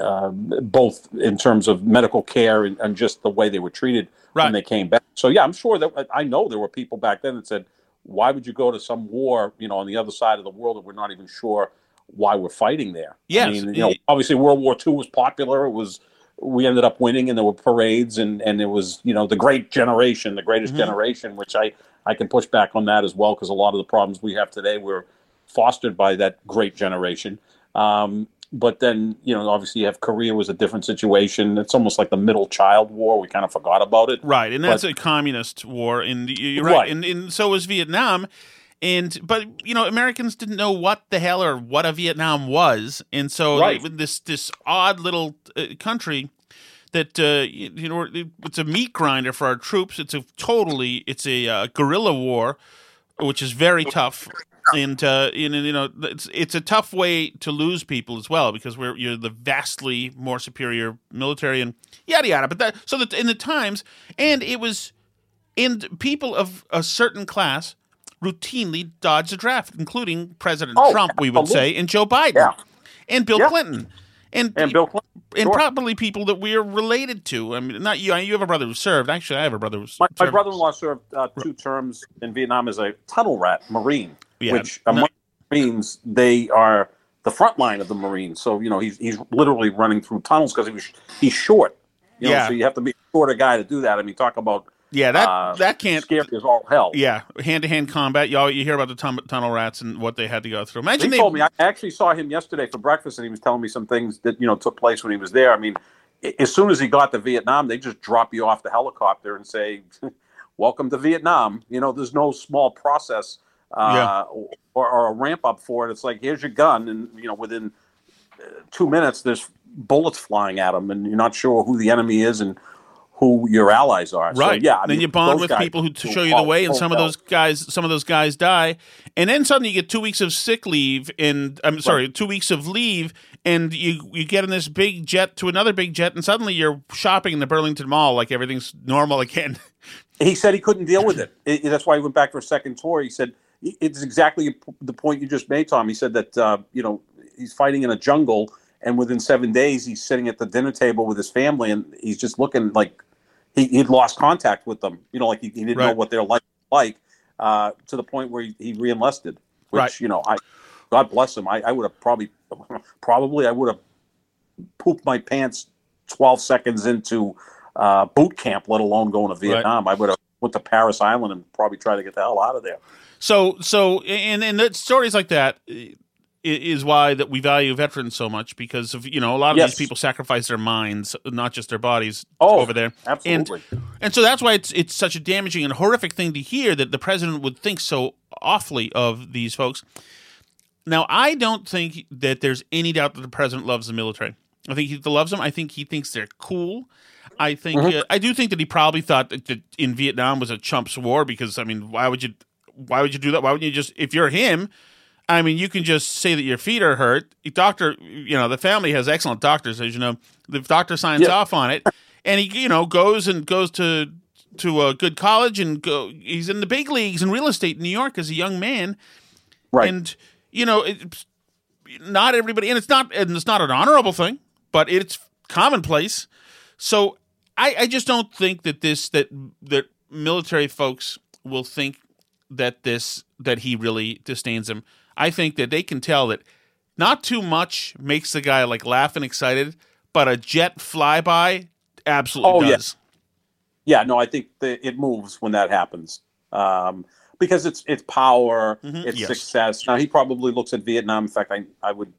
um, both in terms of medical care and, and just the way they were treated
Right.
when they came back. So yeah, I'm sure that I know there were people back then that said, why would you go to some war, you know, on the other side of the world that we're not even sure why we're fighting there?
Yes.
I mean, you know, obviously World War II was popular. It was we ended up winning, and there were parades, and and it was you know the Great Generation, the greatest
Mm-hmm.
generation, which I I can push back on that as well because a lot of the problems we have today were fostered by that Great Generation. Um, but then you know, obviously, you have Korea was a different situation. It's almost like the Middle Child War. We kind of forgot about it.
Right, and that's
But-
a communist war, and you're right,
Right.
And, and so was Vietnam. And but you know Americans didn't know what the hell or what a Vietnam was, and so
Right.
they- this this odd little uh, country that uh, you, you know it's a meat grinder for our troops. It's a totally it's a uh, guerrilla war, which is very tough. And uh, you know, you know, it's it's a tough way to lose people as well because we're you're the vastly more superior military and yada yada. But that so that in the times, and it was and people of a certain class routinely dodged the draft, including President
Oh,
Trump, we would
absolutely.
say, and Joe Biden,
Yeah.
and Bill
Yeah.
Clinton, and
And Bill Clinton,
and probably people that we are related to. I mean, not you. You have a brother who served. Actually, I have a brother who
My, my brother-in-law served uh, two terms in Vietnam as a tunnel rat Marine,
Yeah,
which
no-
among Marines they are the front line of the Marines. So you know he's he's literally running through tunnels because he was he's short. You know,
Yeah.
so you have to be a shorter guy to do that. I mean, talk about
Yeah, that
uh,
that can't.
scary as all hell.
Yeah, hand to hand combat. You all, you hear about the tum- tunnel rats and what they had to go through. Imagine
He
they
told me I actually saw him yesterday for breakfast, and he was telling me some things that you know took place when he was there. I mean, as soon as he got to Vietnam, they just drop you off the helicopter and say, "Welcome to Vietnam." You know, there's no small process uh,
Yeah.
or, or a ramp up for it. It's like here's your gun, and you know, within uh, two minutes, there's bullets flying at them, and you're not sure who the enemy is and who your allies are. So,
Right.
yeah. I
then
mean,
you bond with people who to show you the way, and some of those guys, some of those guys die, and then suddenly you get two weeks of sick leave, and I'm sorry, two weeks of leave, and you you get in this big jet to another big jet, and suddenly you're shopping in the Burlington Mall like everything's normal again.
he said he couldn't deal with it. It- that's why he went back for a second tour. He said it's exactly the point you just made, Tom. He said that uh, you know he's fighting in a jungle, and within seven days he's sitting at the dinner table with his family, and he's just looking like he, he'd lost contact with them. You know, like he, he didn't know what they're like, like uh, to the point where he, he reenlisted. Which
Right.
you know, I God bless him. I, I would have probably, probably I would have pooped my pants twelve seconds into uh, boot camp, let alone going to Vietnam. I would have went to Parris Island and probably tried to get the hell out of there.
So so and and that stories like that is why that we value veterans so much because of you know a lot of
Yes.
these people sacrifice their minds, not just their bodies,
Oh,
over there.
absolutely.
And, and so that's why it's it's such a damaging and horrific thing to hear that the president would think so awfully of these folks. Now, I don't think that there's any doubt that the president loves the military. I think he loves them. I think he thinks they're cool. I think
Mm-hmm.
uh, I do think that he probably thought that, that in Vietnam was a chumps war because I mean, why would you why would you do that? Why wouldn't you just if you're him? I mean, you can just say that your feet are hurt. The doctor, you know, the family has excellent doctors, as you know. The doctor signs
Yeah.
off on it, and he, you know, goes and goes to to a good college and go. He's in the big leagues in real estate in New York as a young man,
Right.
and you know, it's not everybody, and it's not, and it's not an honorable thing, but it's commonplace. So I, I just don't think that this that that military folks will think that this that he really disdains him. I think that they can tell that not too much makes the guy like laugh and excited, but a jet flyby absolutely
Oh,
does.
yeah, no, I think that it moves when that happens um, because it's it's power,
Mhm,
it's
yes.
success. Now he probably looks at Vietnam. In fact, I I would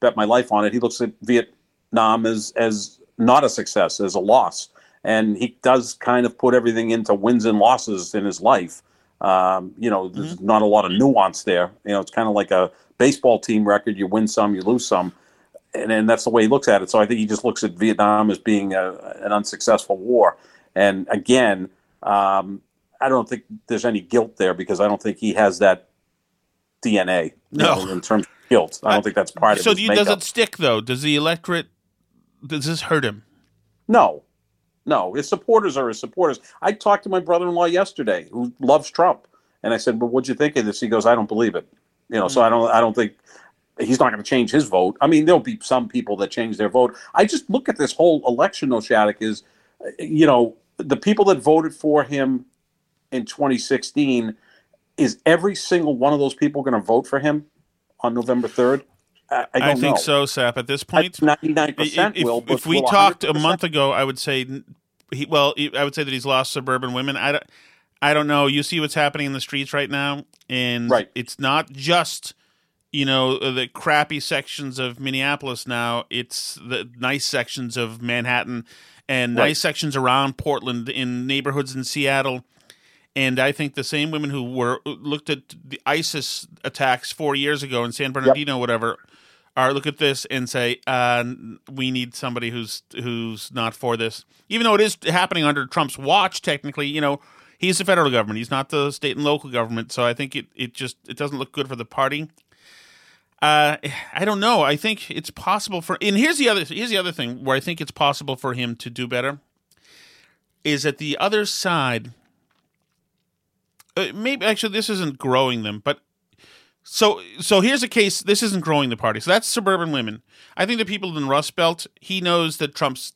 bet my life on it. He looks at Vietnam as as not a success, as a loss, and he does kind of put everything into wins and losses in his life. Um, you know, there's not a lot of nuance there. You know, it's kind of like a baseball team record: you win some, you lose some. And, and that's the way he looks at it. So I think he just looks at Vietnam as being a, an unsuccessful war. And again, um, I don't think there's any guilt there because I don't think he has that DNA.
No.
know, in terms of guilt, I don't think that's part
So
of
you, does it stick though? Does the electorate does this hurt him?
No, no. His supporters are his supporters. I talked to my brother-in-law yesterday, who loves Trump, and I said, "Well, what'd you think of this?" He goes, "I don't believe it." You know, so I hmm. don't. I don't think he's not going to change his vote. I mean, there'll be some people that change their vote. I just look at this whole election, though, Shattuck, is, you know, the people that voted for him in 2016 is every single one of those people going to vote for him on November third? I, I,
think
know.
so, Sap. At this point,
Ninety nine percent
if,
will. but
if we
will
talked a
100%?
month ago, I would say he. Well, I would say that he's lost suburban women. I don't. I don't know. You see what's happening in the streets right now, and
Right.
it's not just you know the crappy sections of Minneapolis. Now it's the nice sections of Manhattan and
Right.
nice sections around Portland in neighborhoods in Seattle. And I think the same women who were looked at the ISIS attacks four years ago in San Bernardino, whatever, are look at this and say, uh, we need somebody who's who's not for this. Even though it is happening under Trump's watch, technically, you know, he's the federal government. He's not the state and local government. So I think it, it just it doesn't look good for the party. Uh, I don't know. I think it's possible for. And here's the other. Here's the other thing where I think it's possible for him to do better. Is that the other side? Uh, maybe actually this isn't growing them, but so so here's a case. This isn't growing the party. So that's suburban women. I think the people in the Rust Belt. He knows that Trump's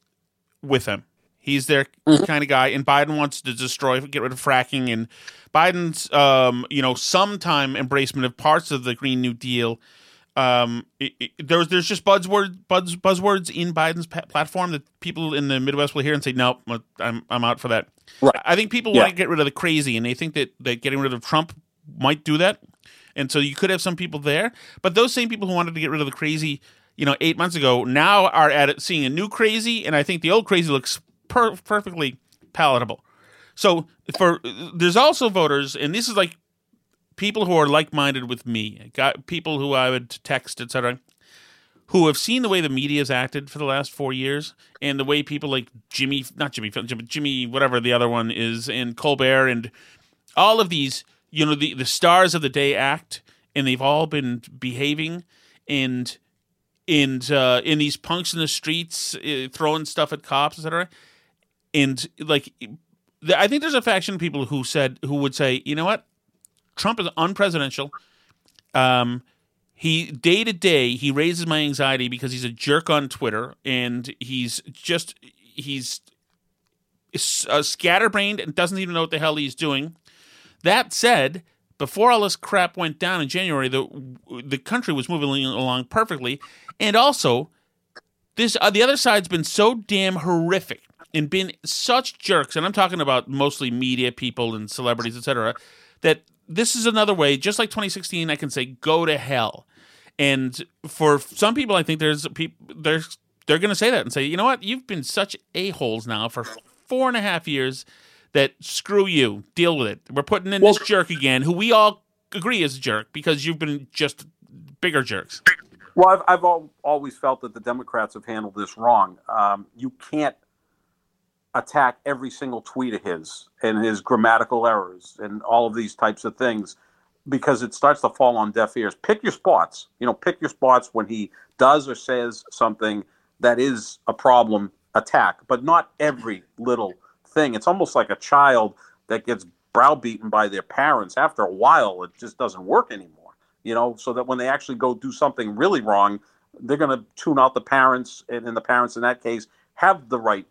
with him. He's their kind of guy, and Biden wants to destroy, get rid of fracking, and Biden's, um, you know, sometime embracement of parts of the Green New Deal. Um, it, it, there's there's just buzzword buzz, buzzwords in Biden's pa- platform that people in the Midwest will hear and say, "Nope, I'm I'm out for that."
Right.
I think people
Yeah.
want to get rid of the crazy, and they think that that getting rid of Trump might do that. And so you could have some people there, but those same people who wanted to get rid of the crazy, you know, eight months ago, now are at it seeing a new crazy, and I think the old crazy looks per- perfectly palatable. So for there's also voters, and this is like people who are like-minded with me, got people who I would text, etc., who have seen the way the media has acted for the last four years, and the way people like Jimmy, not Jimmy, Jimmy, Jimmy, whatever the other one is, and Colbert, and all of these, you know, the the stars of the day act, and they've all been behaving and and uh, in these punks in the streets uh, throwing stuff at cops, etc. And like, I think there's a faction of people who said who would say, you know what, Trump is unpresidential. Um, he day to day he raises my anxiety because he's a jerk on Twitter and he's just he's uh, scatterbrained and doesn't even know what the hell he's doing. That said, before all this crap went down in January, the the country was moving along perfectly, and also this uh, the other side's been so damn horrific and been such jerks, and I'm talking about mostly media people and celebrities, etc. That this is another way, just like 2016, I can say go to hell. And for some people, I think there's people there's they're going to say that and say, you know what, you've been such a holes now for four and a half years that screw you, deal with it. We're putting in
Well-
this jerk again, who we all agree is a jerk because you've been just bigger jerks.
Well, I've, I've al- always felt that the Democrats have handled this wrong. Um, you can't attack every single tweet of his and his grammatical errors and all of these types of things because it starts to fall on deaf ears. Pick your spots. You know, pick your spots when he does or says something that is a problem. Attack, but not every little thing. It's almost like a child that gets browbeaten by their parents. After a while, it just doesn't work anymore. You know, so that when they actually go do something really wrong, they're going to tune out the parents, and, and the parents in that case have the right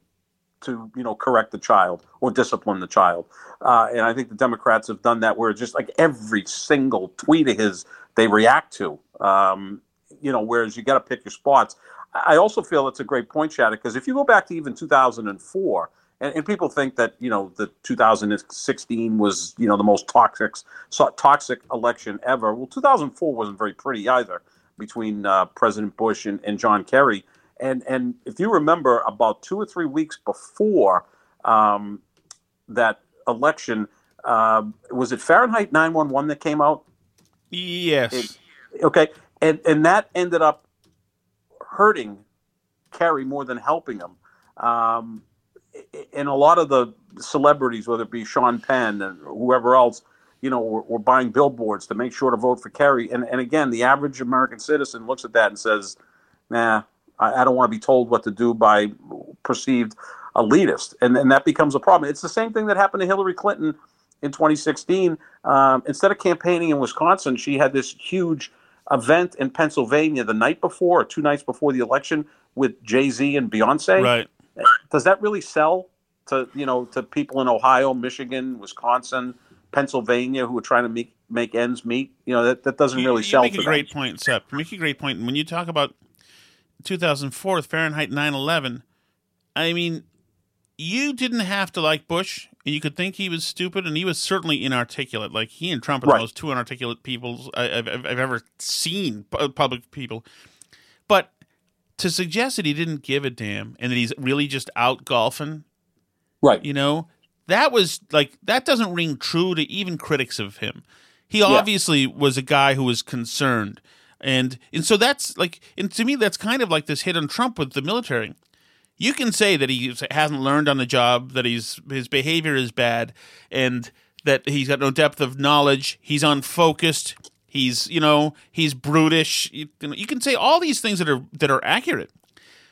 to you know correct the child or discipline the child. Uh, and I think the Democrats have done that, where just like every single tweet of his they react to. Um, you know, whereas you got to pick your spots. I also feel it's a great point, Shattuck, because if you go back to even 2004, and, and people think that you know the 2016 was you know the most toxic so, toxic election ever. Well, 2004 wasn't very pretty either between uh, President Bush and, and John Kerry. And and if you remember, about two or three weeks before um, that election, uh, was it Fahrenheit 911 that came out?
Yes.
Okay, and and that ended up hurting Kerry more than helping him. Um, and a lot of the celebrities, whether it be Sean Penn and whoever else, you know, were, were buying billboards to make sure to vote for Kerry. And and again, the average American citizen looks at that and says, "Nah, I, I don't want to be told what to do by perceived elitist," and and that becomes a problem. It's the same thing that happened to Hillary Clinton in 2016. Um, instead of campaigning in Wisconsin, she had this huge event in Pennsylvania the night before, or two nights before the election, with Jay Z and Beyonce.
Right.
Does that really sell to you know to people in Ohio, Michigan, Wisconsin, Pennsylvania who are trying to make make ends meet. You know that that doesn't really
you,
sell.
You make a great them. point, Sep. You make a great point. When you talk about 2004 Fahrenheit 9/11, I mean, you didn't have to like Bush, and you could think he was stupid, and he was certainly inarticulate. Like he and Trump are
Right.
the most two inarticulate people I've, I've, I've ever seen, public people. To suggest that he didn't give a damn and that he's really just out golfing,
Right.
you know, that was like that doesn't ring true to even critics of him. He obviously was a guy who was concerned. And and so that's like and to me that's kind of like this hit on Trump with the military. You can say that he hasn't learned on the job, that he's his behavior is bad, and that he's got no depth of knowledge. He's unfocused. He's you know he's brutish. You can, you can say all these things that are that are accurate.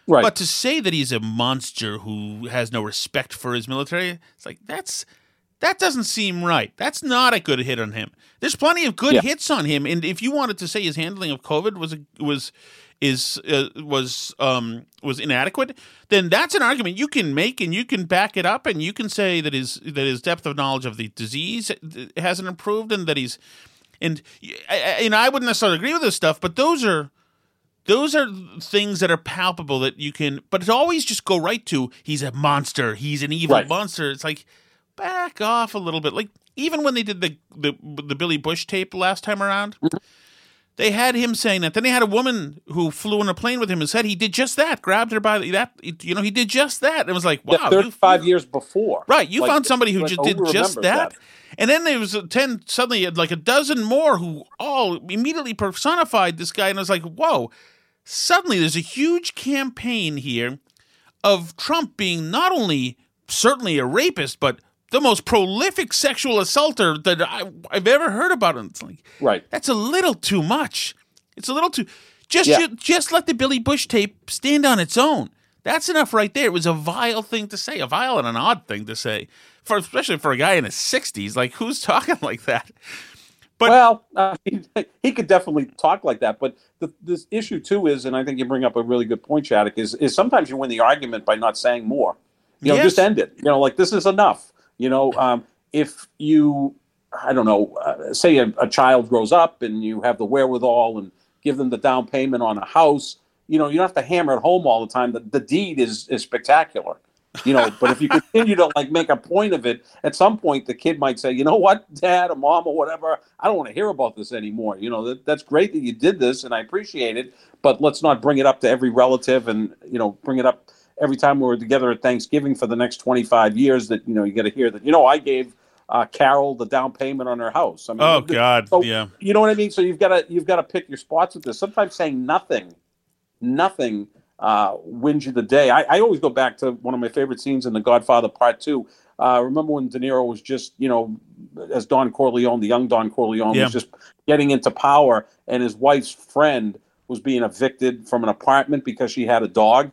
Right.
But to say that he's a monster who has no respect for his military, it's like that's that doesn't seem right. That's not a good hit on him. There's plenty of good
Yeah.
hits on him, and if you wanted to say his handling of COVID was was is uh, was um was inadequate, then that's an argument you can make and you can back it up, and you can say that his that his depth of knowledge of the disease hasn't improved, and that he's and and I wouldn't necessarily agree with this stuff, but those are those are things that are palpable that you can but it always just go right to he's a monster he's an evil
Right.
monster. It's like back off a little bit. Like even when they did the the, the billy bush tape last time around mm-hmm. They had him saying that then they had a woman who flew in a plane with him and said he did just that grabbed her by the, that you know he did just that it was like wow
Yeah,
you-
35 years before.
Right, you
Like,
found somebody who just
oh,
did just
remembers
that. And then there was a 10, suddenly had like a dozen more who all immediately personified this guy. And I was like, whoa, suddenly there's a huge campaign here of Trump being not only certainly a rapist, but the most prolific sexual assaulter that I, I've ever heard about. And it's like,
Right.
that's a little too much. It's a little too. Just
Yeah.
ju- just let the Billy Bush tape stand on its own. That's enough right there. It was a vile thing to say, a vile and an odd thing to say, for especially for a guy in his sixties. Like who's talking like that? But-
well, uh, he, he could definitely talk like that. But the, this issue too is, and I think you bring up a really good point, Shattuck, is is sometimes you win the argument by not saying more. You know,
Yes.
just end it. You know, like this is enough. You know, um, if you, I don't know, uh, say a, a child grows up and you have the wherewithal and give them the down payment on a house. You know, you don't have to hammer it home all the time. The, the deed is is spectacular. You know, but if you continue to like make a point of it, at some point the kid might say, you know what, dad or mom or whatever, I don't want to hear about this anymore. You know, that, that's great that you did this and I appreciate it, but let's not bring it up to every relative and, you know, bring it up every time we're together at Thanksgiving for the next 25 years that, you know, you got to hear that, you know, I gave uh, Carol the down payment on her house. I mean,
Oh God,
so,
yeah.
You know what I mean? So you've got to you've got to pick your spots with this. Sometimes saying nothing, nothing uh, wins you the day. I, I always go back to one of my favorite scenes in The Godfather Part Two. Uh, remember when De Niro was just, you know, as Don Corleone, the young Don Corleone,
Yeah.
was just getting into power, and his wife's friend was being evicted from an apartment because she had a dog.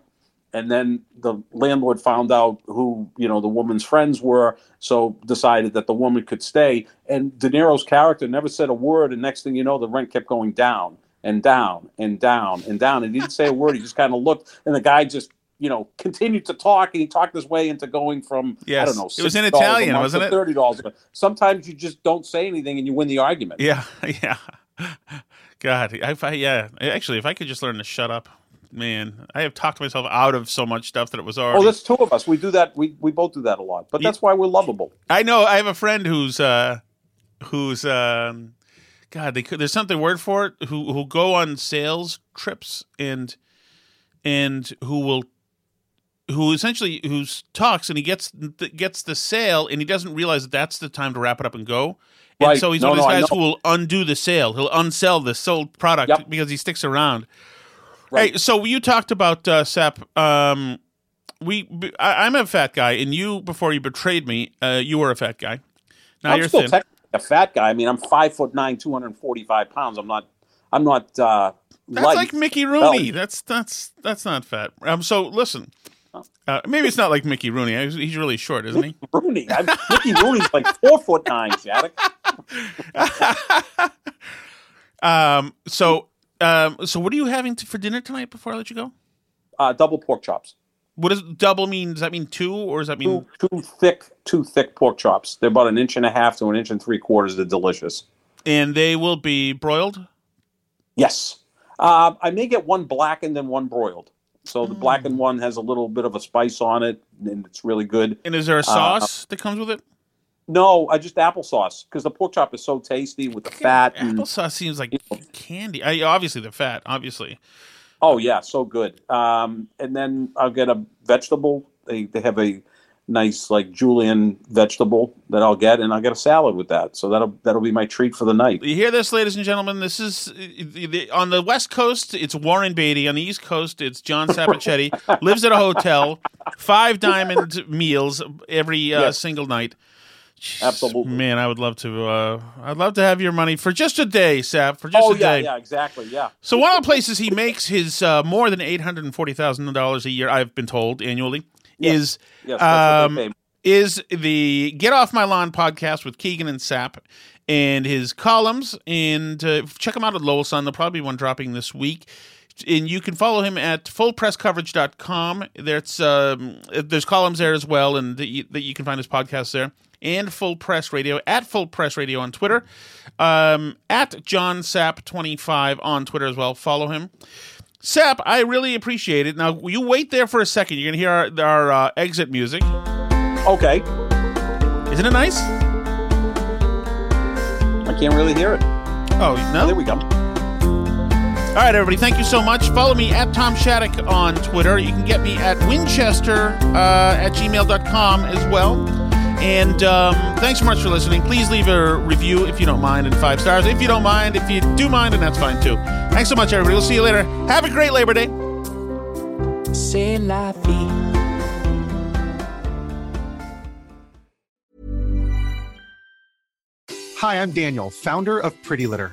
And then the landlord found out who, you know, the woman's friends were, so decided that the woman could stay. And De Niro's character never said a word, and next thing you know, the rent kept going down and down and down and down. And he didn't say a word. He just kind of looked, and the guy just, you know, continued to talk, and he talked his way into going from I don't know,
It was in Italian, wasn't it?
Thirty dollars. Sometimes you just don't say anything, and you win the argument.
Yeah, yeah. God, if I yeah, actually, if I could just learn to shut up, man, I have talked myself out of so much stuff that it was already.
Oh, that's two of us. We do that. We we both do that a lot, but that's why we're lovable.
I know. I have a friend who's uh, who's um, God. They could, there's something word for it. Who who go on sales trips and and who will who essentially who talks and he gets gets the sale and he doesn't realize that that's the time to wrap it up and go. And
Right.
so he's
No,
one of
no,
guys who will undo the sale. He'll unsell the sold product
Yep.
because he sticks around.
Right.
Hey, so you talked about uh, Sep. Um, we, I, I'm a fat guy, and you before you betrayed me, uh, you were a fat guy. Now
I'm
you're
still
thin.
technically a fat guy. I mean, I'm five foot nine, two hundred and forty five pounds. I'm not. I'm not. Uh,
that's
light.
like Mickey Rooney. That's that's that's not fat. Um, so listen, uh, maybe it's not like Mickey Rooney. He's- He's really short, isn't he?
Rooney. I'm, Mickey Rooney's like four foot nine, Shattuck.
um, so um, so what are you having to, for dinner tonight? Before I let you go.
Uh, double pork chops.
What does double mean? Does that mean two, or does that mean
Two, two thick, two thick pork chops. They're about an inch and a half to an inch and three quarters. They're delicious.
and they will be broiled?
Yes. Uh, I may get one blackened and one broiled. So the blackened one has a little bit of a spice on it, and it's really good.
And is there a sauce that comes with it?
No, I just applesauce because the pork chop is so tasty with the fat. And,
Applesauce seems like candy. I, obviously, the fat, obviously.
oh yeah, so good. Um, and then I'll get a vegetable. They they have a nice like julienne vegetable that I'll get, and I'll get a salad with that. So that'll that'll be my treat for the night.
You hear this, ladies and gentlemen? This is on the West Coast. It's Warren Beatty. On the East Coast, it's John Sapochetti. lives at a hotel, five diamond meals every uh,
Yes.
single night.
Absolutely.
man. I would love to. Uh, I'd love to have your money for just a day, Sap. For just
Oh
a
yeah,
day.
yeah, exactly, yeah.
So one of the places he makes his uh, more than eight hundred and forty thousand dollars a year, I've been told annually,
Yes.
is
Yes,
um,
what they pay.
is the Get Off My Lawn podcast with Keegan and Sap and his columns. And uh, check him out at Lowell Sun. There'll probably be one dropping this week. And you can follow him at fullpresscoverage.com. There's um, there's columns there as well, and that you, that you can find his podcast there. And Full Press Radio at Full Press Radio on Twitter, um, at John Sap twenty five on Twitter as well. Follow him. Sap, I really appreciate it. Now you wait there for a second. You're gonna hear our, our uh, exit music.
Okay,
Isn't it nice?
I can't really hear it.
Oh,
Oh,
no?
there we go.
All right, everybody. Thank you so much. Follow me at Tom Shattuck on Twitter. You can get me at Winchester uh, at gmail.com as well. And um, thanks so much for listening. Please leave a review if you don't mind and five stars. If you don't mind, if you do mind, then that's fine too. Thanks so much, everybody. We'll see you later. Have a great Labor Day.
C'est la vie.
Hi, I'm Daniel, founder of Pretty Litter.